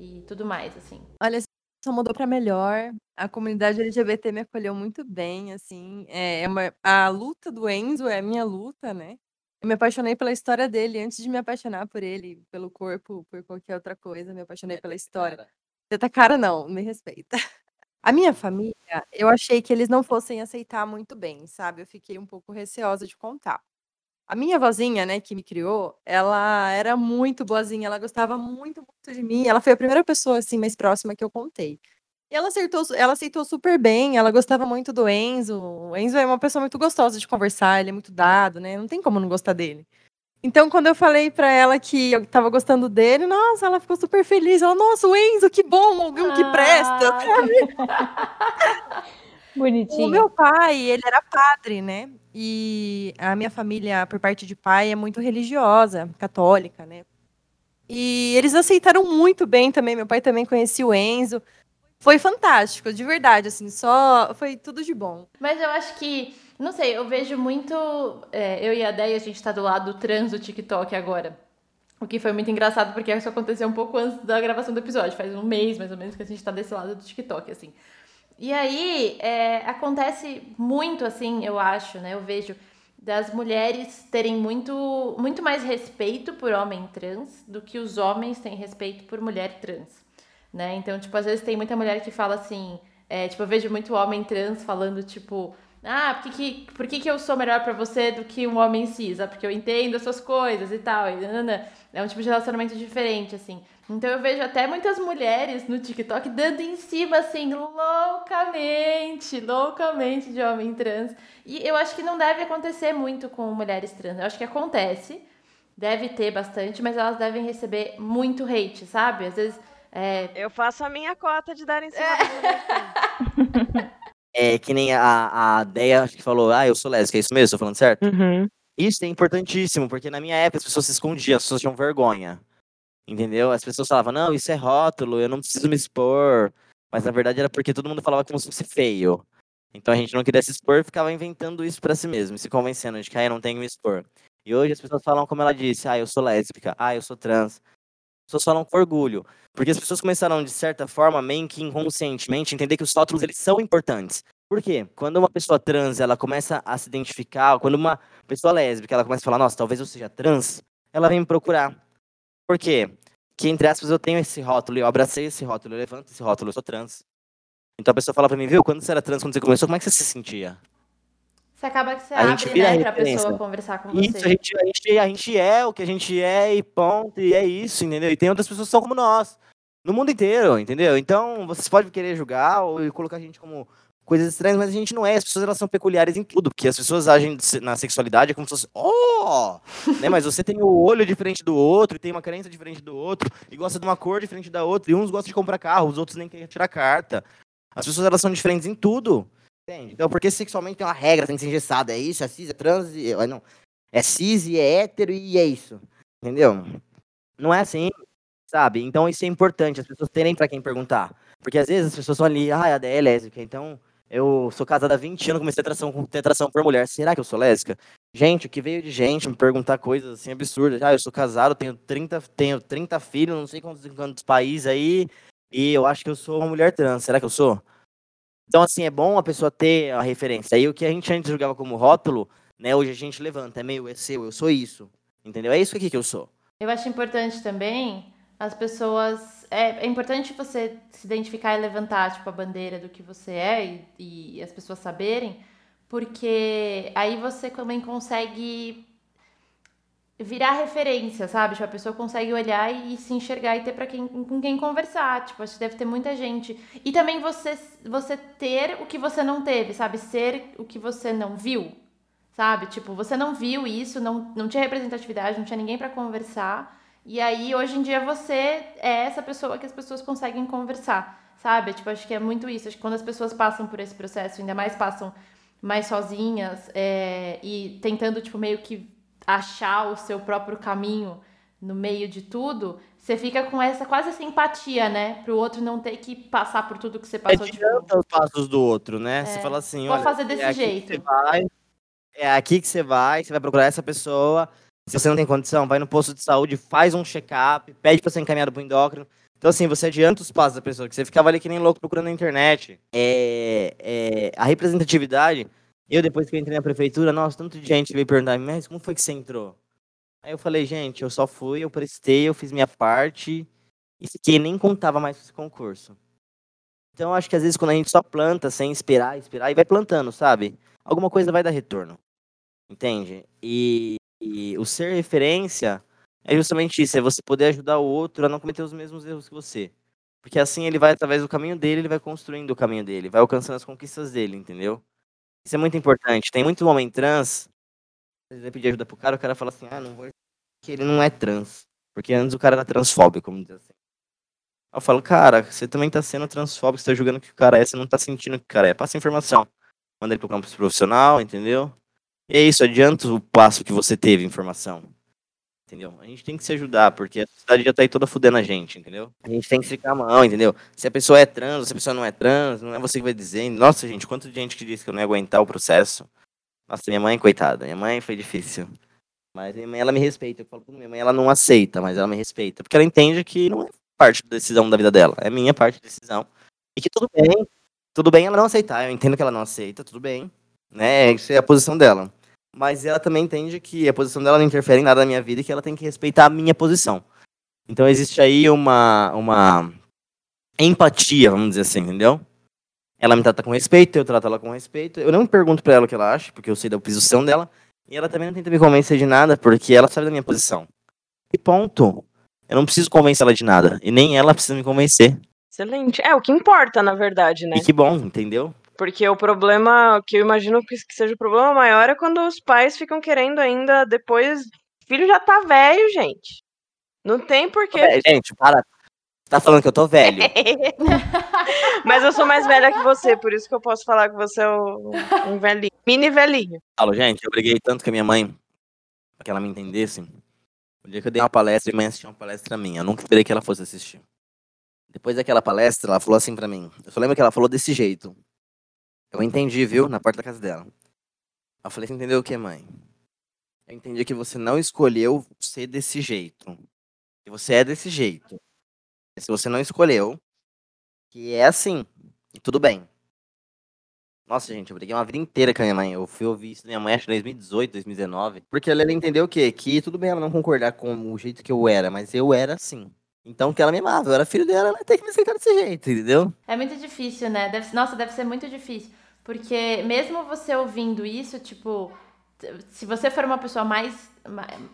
C: e tudo mais, assim.
E: Olha, só mudou pra melhor. A comunidade LGBT me acolheu muito bem, assim. É é uma a luta do Enzo é a minha luta, né. Eu me apaixonei pela história dele antes de me apaixonar por ele, pelo corpo, por qualquer outra coisa, me apaixonei pela história. Teta cara não, me respeita. <laughs> A minha família, eu achei que eles não fossem aceitar muito bem, sabe, eu fiquei um pouco receosa de contar. A minha vozinha, né, que me criou, ela era muito boazinha, ela gostava muito, muito de mim, ela foi a primeira pessoa, assim, mais próxima que eu contei. E ela acertou ela aceitou super bem, ela gostava muito do Enzo, o Enzo é uma pessoa muito gostosa de conversar, ele é muito dado, né, não tem como não gostar dele. Então quando eu falei pra ela que eu estava gostando dele, nossa, ela ficou super feliz, ela: "Nossa, o Enzo, que bom, alguém que presta",
C: Ah,
E: sabe. <laughs> O
A: Bonitinho.
E: meu pai, ele era padre, né, e a minha família, por parte de pai, é muito religiosa, católica, né. E eles aceitaram muito bem também, meu pai também conhecia o Enzo. Foi fantástico, de verdade, assim, só foi tudo de bom.
C: Mas eu acho que, não sei, eu vejo muito. é, eu e a Déia, a gente tá do lado trans do TikTok agora. O que foi muito engraçado, porque isso aconteceu um pouco antes da gravação do episódio. Faz um mês, mais ou menos, que a gente tá desse lado do TikTok, assim. E aí, é, acontece muito, assim, eu acho, né? Eu vejo das mulheres terem muito, muito mais respeito por homem trans do que os homens têm respeito por mulher trans, né? Então, tipo, às vezes tem muita mulher que fala assim, é, tipo, eu vejo muito homem trans falando, tipo, ah, por que, que, por que, que eu sou melhor pra você do que um homem cis? Ah, porque eu entendo as suas coisas e tal. E nanana. É um tipo de relacionamento diferente, assim. Então eu vejo até muitas mulheres no TikTok dando em cima, assim, loucamente, loucamente de homem trans. E eu acho que não deve acontecer muito com mulheres trans. Eu acho que acontece, deve ter bastante, mas elas devem receber muito hate, sabe? Às vezes. É,
B: Eu faço a minha cota de dar em cima sim. <laughs>
D: É que nem a, a Deia acho que falou, ah, eu sou lésbica, é isso mesmo? Tô falando certo?
B: Uhum.
D: Isso é importantíssimo, porque na minha época as pessoas se escondiam, as pessoas tinham vergonha. Entendeu? As pessoas falavam, não, isso é rótulo, eu não preciso me expor. Mas na verdade era porque todo mundo falava como se fosse feio. Então a gente não queria se expor e ficava inventando isso pra si mesmo, se convencendo de que ah, eu não tenho que me expor. E hoje as pessoas falam como ela disse, ah, eu sou lésbica, ah, eu sou trans. As pessoas falam com orgulho. Porque as pessoas começaram, de certa forma, meio que inconscientemente, entender que os rótulos eles são importantes. Por quê? Quando uma pessoa trans ela começa a se identificar, quando uma pessoa lésbica ela começa a falar, nossa, talvez eu seja trans, ela vem me procurar. Por quê? Que, entre aspas, eu tenho esse rótulo, eu abracei esse rótulo, eu levanto esse rótulo, eu sou trans. Então a pessoa fala pra mim, viu, quando você era trans, quando você começou, como é que você se sentia?
C: Você acaba que você
D: A gente
C: abre,
D: vira
C: né, pra pessoa conversar com
D: Isso,
C: você.
D: a gente, a, gente, a gente é o que a gente é e ponto, e é isso, entendeu? E tem outras pessoas que são como nós, no mundo inteiro, entendeu? Então, vocês podem querer julgar ou colocar a gente como coisas estranhas, mas a gente não é. As pessoas elas são peculiares em tudo, porque as pessoas agem na sexualidade como se fosse, oh! né? Mas você tem o olho diferente do outro, e tem uma crença diferente do outro, e gosta de uma cor diferente da outra, e uns gostam de comprar carro, os outros nem querem tirar carta. As pessoas elas são diferentes em tudo. Entende? Então, porque sexualmente tem uma regra, tem que ser engessada, é isso, é cis, é trans, e... ah, não. é cis e é hétero e é isso. Entendeu? Não é assim, sabe? Então isso é importante, as pessoas terem para quem perguntar. Porque às vezes as pessoas estão ali, ah, a Adé é lésbica, então eu sou casada há 20 anos, comecei a atração, ter atração por mulher. Será que eu sou lésbica? Gente, o que veio de gente me perguntar coisas assim absurdas. Ah, eu sou casado, tenho 30, tenho 30 filhos, não sei quantos, quantos países aí, e eu acho que eu sou uma mulher trans. Será que eu sou? Então, assim, é bom a pessoa ter a referência. Aí o que a gente antes julgava como rótulo, né, hoje a gente levanta, é meio, é seu, eu sou isso. Entendeu? É isso aqui que eu sou.
C: Eu acho importante também as pessoas. É, é importante você se identificar e levantar, tipo, a bandeira do que você é e, e as pessoas saberem, porque aí você também consegue virar referência, sabe? Tipo, a pessoa consegue olhar e, se enxergar e ter para quem com quem conversar. Tipo, acho que deve ter muita gente. E também você você ter o que você não teve, sabe? Ser o que você não viu. Sabe? Tipo, você não viu isso, não, não tinha representatividade, não tinha ninguém para conversar. E aí, hoje em dia, você é essa pessoa que as pessoas conseguem conversar, sabe? Tipo, acho que é muito isso. Acho que quando as pessoas passam por esse processo, ainda mais passam mais sozinhas é, e tentando, tipo, meio que achar o seu próprio caminho no meio de tudo, você fica com essa quase essa empatia, né? Pro outro não ter que passar por tudo que você passou.
D: Adianta tipo... os passos do outro, né? É, você fala assim,
C: vou fazer desse é jeito.
D: Vai, é aqui que você vai, você vai procurar essa pessoa. Se você não tem condição, vai no posto de saúde, faz um check-up, pede para ser encaminhado pro endócrino. Então, assim, você adianta os passos da pessoa, que você ficava ali que nem louco procurando na internet. É, é, a representatividade, eu depois que eu entrei na prefeitura, nossa, tanto de gente veio perguntar, mas como foi que você entrou? Aí eu falei, gente, eu só fui, eu prestei, eu fiz minha parte e fiquei, nem contava mais com esse concurso. Então, acho que às vezes quando a gente só planta sem esperar, esperar, e vai plantando, sabe? Alguma coisa vai dar retorno. Entende? E, e o ser referência é justamente isso, é você poder ajudar o outro a não cometer os mesmos erros que você. Porque assim ele vai, através do caminho dele, ele vai construindo o caminho dele, vai alcançando as conquistas dele, entendeu? Isso é muito importante. Tem muito homem trans, vezes pedir ajuda pro cara, o cara fala assim, ah, não vou <unintelligible> que ele não é trans. Porque antes o cara era transfóbico, como dizer assim. Eu falo, cara, você também tá sendo transfóbico, você tá julgando que o cara é, você não tá sentindo que o cara é. Passa informação. Manda ele pro campo profissional, entendeu? E é isso, adianta o passo que você teve, informação. Entendeu? A gente tem que se ajudar, porque a sociedade já tá aí toda fudendo a gente, entendeu? A gente tem que ficar a mão, entendeu? Se a pessoa é trans, se a pessoa não é trans, não é você que vai dizer. Nossa, gente, quanto de gente que disse que eu não ia aguentar o processo. Nossa, minha mãe, coitada, minha mãe foi difícil. Mas minha mãe, ela me respeita. Eu falo pra minha mãe, ela não aceita, mas ela me respeita. Porque ela entende que não é parte da decisão da vida dela, é minha parte da decisão. E que tudo bem, tudo bem ela não aceitar. Eu entendo que ela não aceita, tudo bem. Né? Isso é a posição dela mas ela também entende que a posição dela não interfere em nada na minha vida e que ela tem que respeitar a minha posição. Então existe aí uma, uma empatia, vamos dizer assim, entendeu? Ela me trata com respeito, eu trato ela com respeito. Eu não pergunto para ela o que ela acha, porque eu sei da posição dela. E ela também não tenta me convencer de nada, porque ela sabe da minha posição. E ponto. Eu não preciso convencer ela de nada. E nem ela precisa me convencer.
B: Excelente. É o que importa, na verdade, né?
D: E que bom, entendeu?
B: Porque o problema, que eu imagino que seja o problema maior, é quando os pais ficam querendo ainda depois. O filho já tá velho, gente. Não tem porquê.
D: É, gente, para. Você tá falando que eu tô velho. <laughs> <laughs>
B: Mas eu sou mais velha que você, por isso que eu posso falar que você é um velhinho. Mini velhinho.
D: Falo, gente, eu briguei tanto com a minha mãe pra que ela me entendesse. O dia que eu dei uma palestra, minha mãe assistiu uma palestra minha. Eu nunca esperei que ela fosse assistir. Depois daquela palestra, ela falou assim pra mim. Eu só lembro que ela falou desse jeito. Eu entendi, viu? Na porta da casa dela. Eu falei, você entendeu o que, mãe? Eu entendi que você não escolheu ser desse jeito. Que você é desse jeito. Se você não escolheu, que é assim, tudo bem. Nossa, gente, eu briguei uma vida inteira com a minha mãe. Eu fui ouvir isso da minha mãe, acho em 2018, 2019. Porque ela entendeu o quê? Que tudo bem ela não concordar com o jeito que eu era, mas eu era assim. Então, que ela me amava, eu era filho dela, ela tem que me aceitar desse jeito, entendeu?
C: É muito difícil, né? Deve, nossa, deve ser muito difícil. Porque mesmo você ouvindo isso, tipo, se você for uma pessoa mais,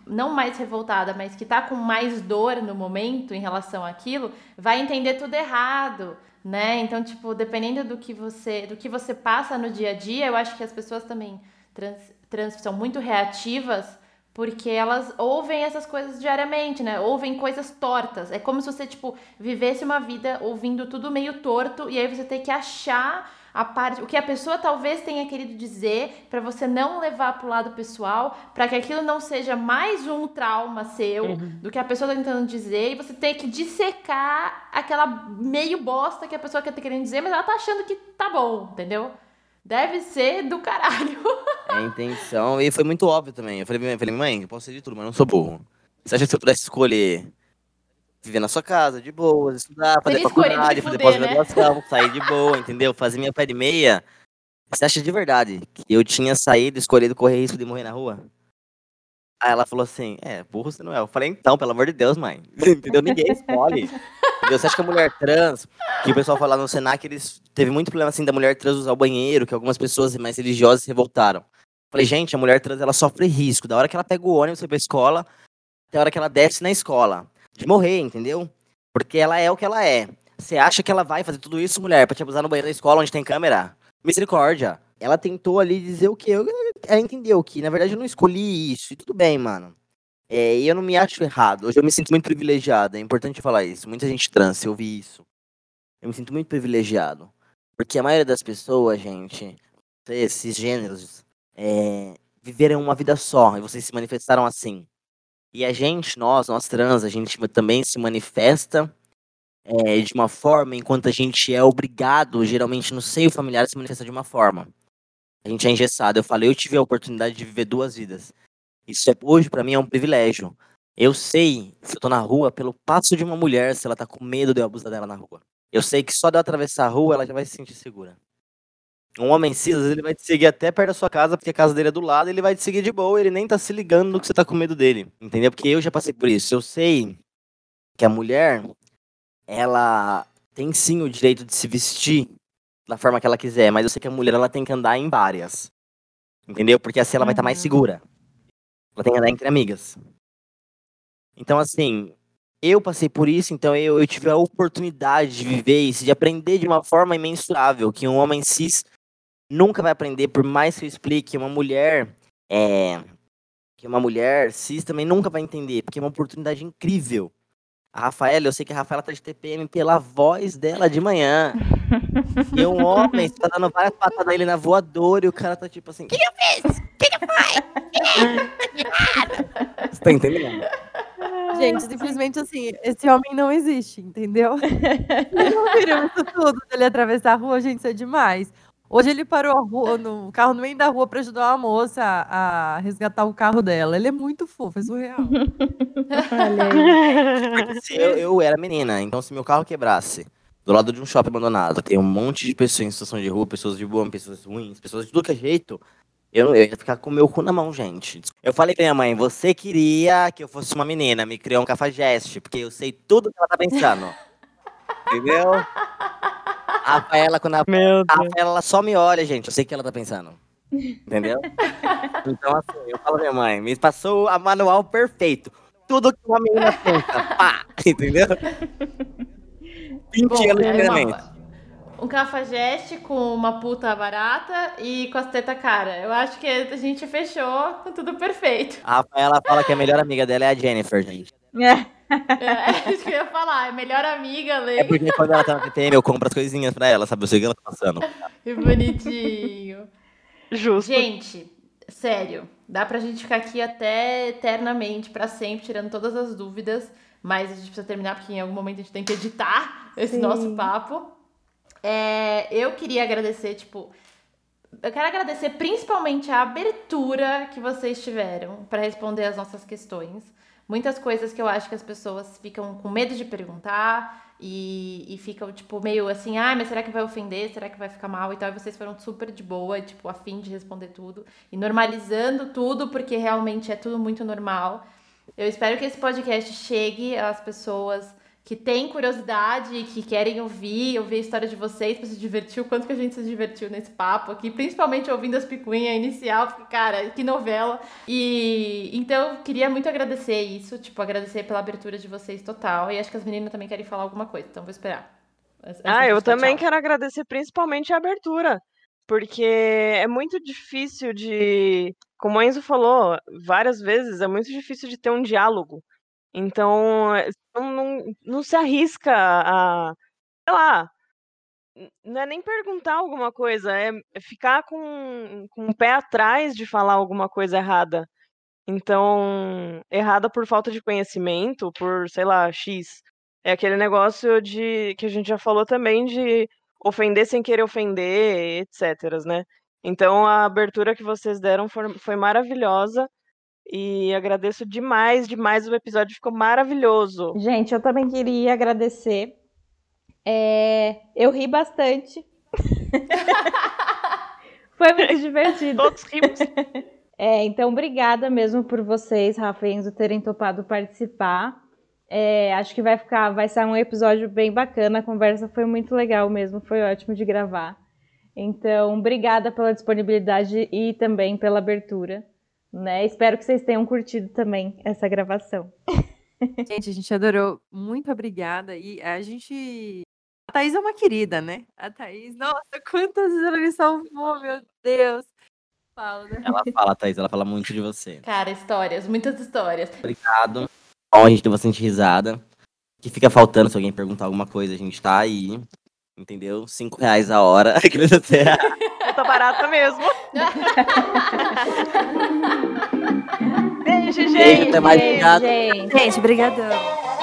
C: não mais revoltada, mas que tá com mais dor no momento em relação àquilo, vai entender tudo errado, né? Então, tipo, dependendo do que você, do que você passa no dia a dia, eu acho que as pessoas também trans, trans são muito reativas porque elas ouvem essas coisas diariamente, né? Ouvem coisas tortas. É como se você, tipo, vivesse uma vida ouvindo tudo meio torto e aí você tem que achar a parte, o que a pessoa talvez tenha querido dizer, para você não levar pro lado pessoal, para que aquilo não seja mais um trauma seu
B: Uhum.
C: do que a pessoa tá tentando dizer e você tem que dissecar aquela meio bosta que a pessoa quer ter querendo dizer, mas ela tá achando que tá bom, entendeu? Deve ser do caralho. <laughs>
D: É a intenção. E foi muito óbvio também. Eu falei, eu falei, mãe, eu posso ser de tudo, mas eu não sou burro. Você acha que se eu pudesse escolher viver na sua casa, de boa, estudar, fazer faculdade, fazer
C: né?
D: pós-graduação, sair de boa, entendeu? Fazer minha pé de meia. Você acha de verdade que eu tinha saído, escolhido correr risco de morrer na rua? Aí ela falou assim, é, burro você não é. Eu falei, então, pelo amor de Deus, mãe. <laughs> Entendeu? Ninguém escolhe. Entendeu? Você acha que a mulher trans, que o pessoal fala no Senac, eles teve muito problema assim da mulher trans usar o banheiro, que algumas pessoas mais religiosas se revoltaram. Falei, gente, a mulher trans ela sofre risco. Da hora que ela pega o ônibus pra ir pra escola, até a hora que ela desce na escola. De morrer, entendeu? Porque ela é o que ela é. Você acha que ela vai fazer tudo isso, mulher, pra te abusar no banheiro da escola onde tem câmera? Misericórdia. Ela tentou ali dizer o quê? Eu- Ela entendeu que, na verdade, eu não escolhi isso. E tudo bem, mano. É, e eu não me acho errado. Hoje eu me sinto muito privilegiado. É importante falar isso. Muita gente trans, se ouvir isso. Eu me sinto muito privilegiado. Porque a maioria das pessoas, gente, esses gêneros, é, viveram uma vida só. E vocês se manifestaram assim. E a gente, nós, nós trans, a gente também se manifesta é, de uma forma enquanto a gente é obrigado, geralmente no seio familiar, a se manifestar de uma forma. A gente é engessado. Eu falei, eu tive a oportunidade de viver duas vidas. Isso é, hoje, pra mim, é um privilégio. Eu sei, se eu tô na rua, pelo passo de uma mulher, se ela tá com medo de eu abusar dela na rua. Eu sei que só de eu atravessar a rua, ela já vai se sentir segura. Um homem vezes, ele vai te seguir até perto da sua casa, porque a casa dele é do lado, ele vai te seguir de boa, ele nem tá se ligando no que você tá com medo dele. Entendeu? Porque eu já passei por isso. Eu sei que a mulher, ela tem sim o direito de se vestir da forma que ela quiser, mas eu sei que a mulher ela tem que andar em várias. Entendeu? Porque assim ela vai estar mais
A: Uhum.
D: segura. Ela tem que andar entre amigas. Então, assim, eu passei por isso, então eu, eu tive a oportunidade de viver isso, de aprender de uma forma imensurável, que um homem cis nunca vai aprender, por mais que eu explique, uma mulher é, que uma mulher cis também nunca vai entender, porque é uma oportunidade incrível. A Rafaela, eu sei que a Rafaela tá de TPM pela voz dela de manhã. <laughs> E um homem, você tá dando várias patadas nele na voadora e o cara tá tipo assim, o que, que eu fiz? O que, que foi? Você tá entendendo?
E: Gente, simplesmente assim, esse homem não existe, entendeu? <laughs> Não viram isso tudo dele atravessar a rua, gente, isso é demais. Hoje ele parou a rua, no o carro no meio da rua pra ajudar uma moça a, a resgatar o carro dela. Ele é muito fofo, é surreal.
D: Porque se eu, eu era menina, então se meu carro quebrasse do lado de um shopping abandonado, tem um monte de pessoas em situação de rua, pessoas de boa, pessoas ruins, pessoas de tudo que é jeito, eu, eu ia ficar com o meu cu na mão, gente. Eu falei pra minha mãe, você queria que eu fosse uma menina, me criou um cafajeste, porque eu sei tudo que ela tá pensando. <laughs> Entendeu? A Rafaela, quando a <laughs>
B: Meu
D: a
B: Deus.
D: Rafaela ela só me olha, gente. Eu sei o que ela tá pensando. Entendeu? <laughs> Então, assim, eu falo, minha mãe, me passou a manual perfeito. Tudo que uma menina pensa. Pá! <laughs> Entendeu? 20
C: Bom,
D: anos de treinamento.
C: um cafajeste com uma puta barata e com as tetas cara. Eu acho que a gente fechou com tudo perfeito.
D: A Rafaela fala que a melhor amiga dela é a Jennifer, gente. <laughs>
C: É isso que eu ia falar. É melhor amiga,
D: É
C: Lei.
D: porque quando ela tá no TTM, eu compro as coisinhas pra ela, sabe? Eu sei o que ela tá passando.
C: Que bonitinho.
B: Justo.
C: Gente, sério, dá pra gente ficar aqui até eternamente, pra sempre, tirando todas as dúvidas, mas a gente precisa terminar porque em algum momento a gente tem que editar esse
A: Sim.
C: nosso papo. É, eu queria agradecer, tipo, eu quero agradecer principalmente a abertura que vocês tiveram pra responder as nossas questões. Muitas coisas que eu acho que as pessoas ficam com medo de perguntar e, e ficam, tipo, meio assim, ah, mas será que vai ofender? Será que vai ficar mal e tal? E vocês foram super de boa, tipo, a fim de responder tudo e normalizando tudo, porque realmente é tudo muito normal. Eu espero que esse podcast chegue às pessoas que têm curiosidade e que querem ouvir, ouvir a história de vocês pra se divertir, o quanto que a gente se divertiu nesse papo aqui, principalmente ouvindo as picuinhas inicial, porque, cara, que novela. E então eu queria muito agradecer isso, tipo, agradecer pela abertura de vocês total. E acho que as meninas também querem falar alguma coisa, então vou esperar. Antes
B: Ah, eu também
C: tchau.
B: quero agradecer principalmente a abertura, porque é muito difícil de, como o Enzo falou várias vezes, é muito difícil de ter um diálogo. Então, é, não, não, não se arrisca a, sei lá, não é nem perguntar alguma coisa, é ficar com, com o pé atrás de falar alguma coisa errada. Então, errada por falta de conhecimento, por, sei lá, X. É aquele negócio de que a gente já falou também de ofender sem querer ofender, etc, né. Então a abertura que vocês deram for foi maravilhosa, e agradeço demais, demais, o episódio ficou maravilhoso.
A: Gente, eu também queria agradecer. Eh, eu ri bastante. <laughs> Foi muito divertido.
B: Todos rimos. <laughs>
A: É, então obrigada mesmo por vocês, Rafa e Enzo, terem topado participar. É, acho que vai ficar, vai ser um episódio bem bacana. A conversa foi muito legal mesmo, foi ótimo de gravar. Então, obrigada pela disponibilidade e também pela abertura. Né? Espero que vocês tenham curtido também essa gravação. <laughs>
E: Gente, a gente adorou. Muito obrigada. E a gente. A Thaís é uma querida, né? A Thaís, nossa, quantas vezes ela me salvou, meu Deus. Fala, né?
D: Ela fala, Thaís, ela fala muito de você.
C: Cara, histórias, muitas histórias.
D: Obrigado. Bom, a gente deu bastante risada. O que fica faltando se alguém perguntar alguma coisa, a gente tá aí. Entendeu? Cinco reais a hora. <laughs> <laughs>
B: Tá barata mesmo. <laughs> Beijo, gente.
D: Beijo, até mais.
A: Beijo,
D: Obrigado.
A: gente.
E: Gente, brigadão.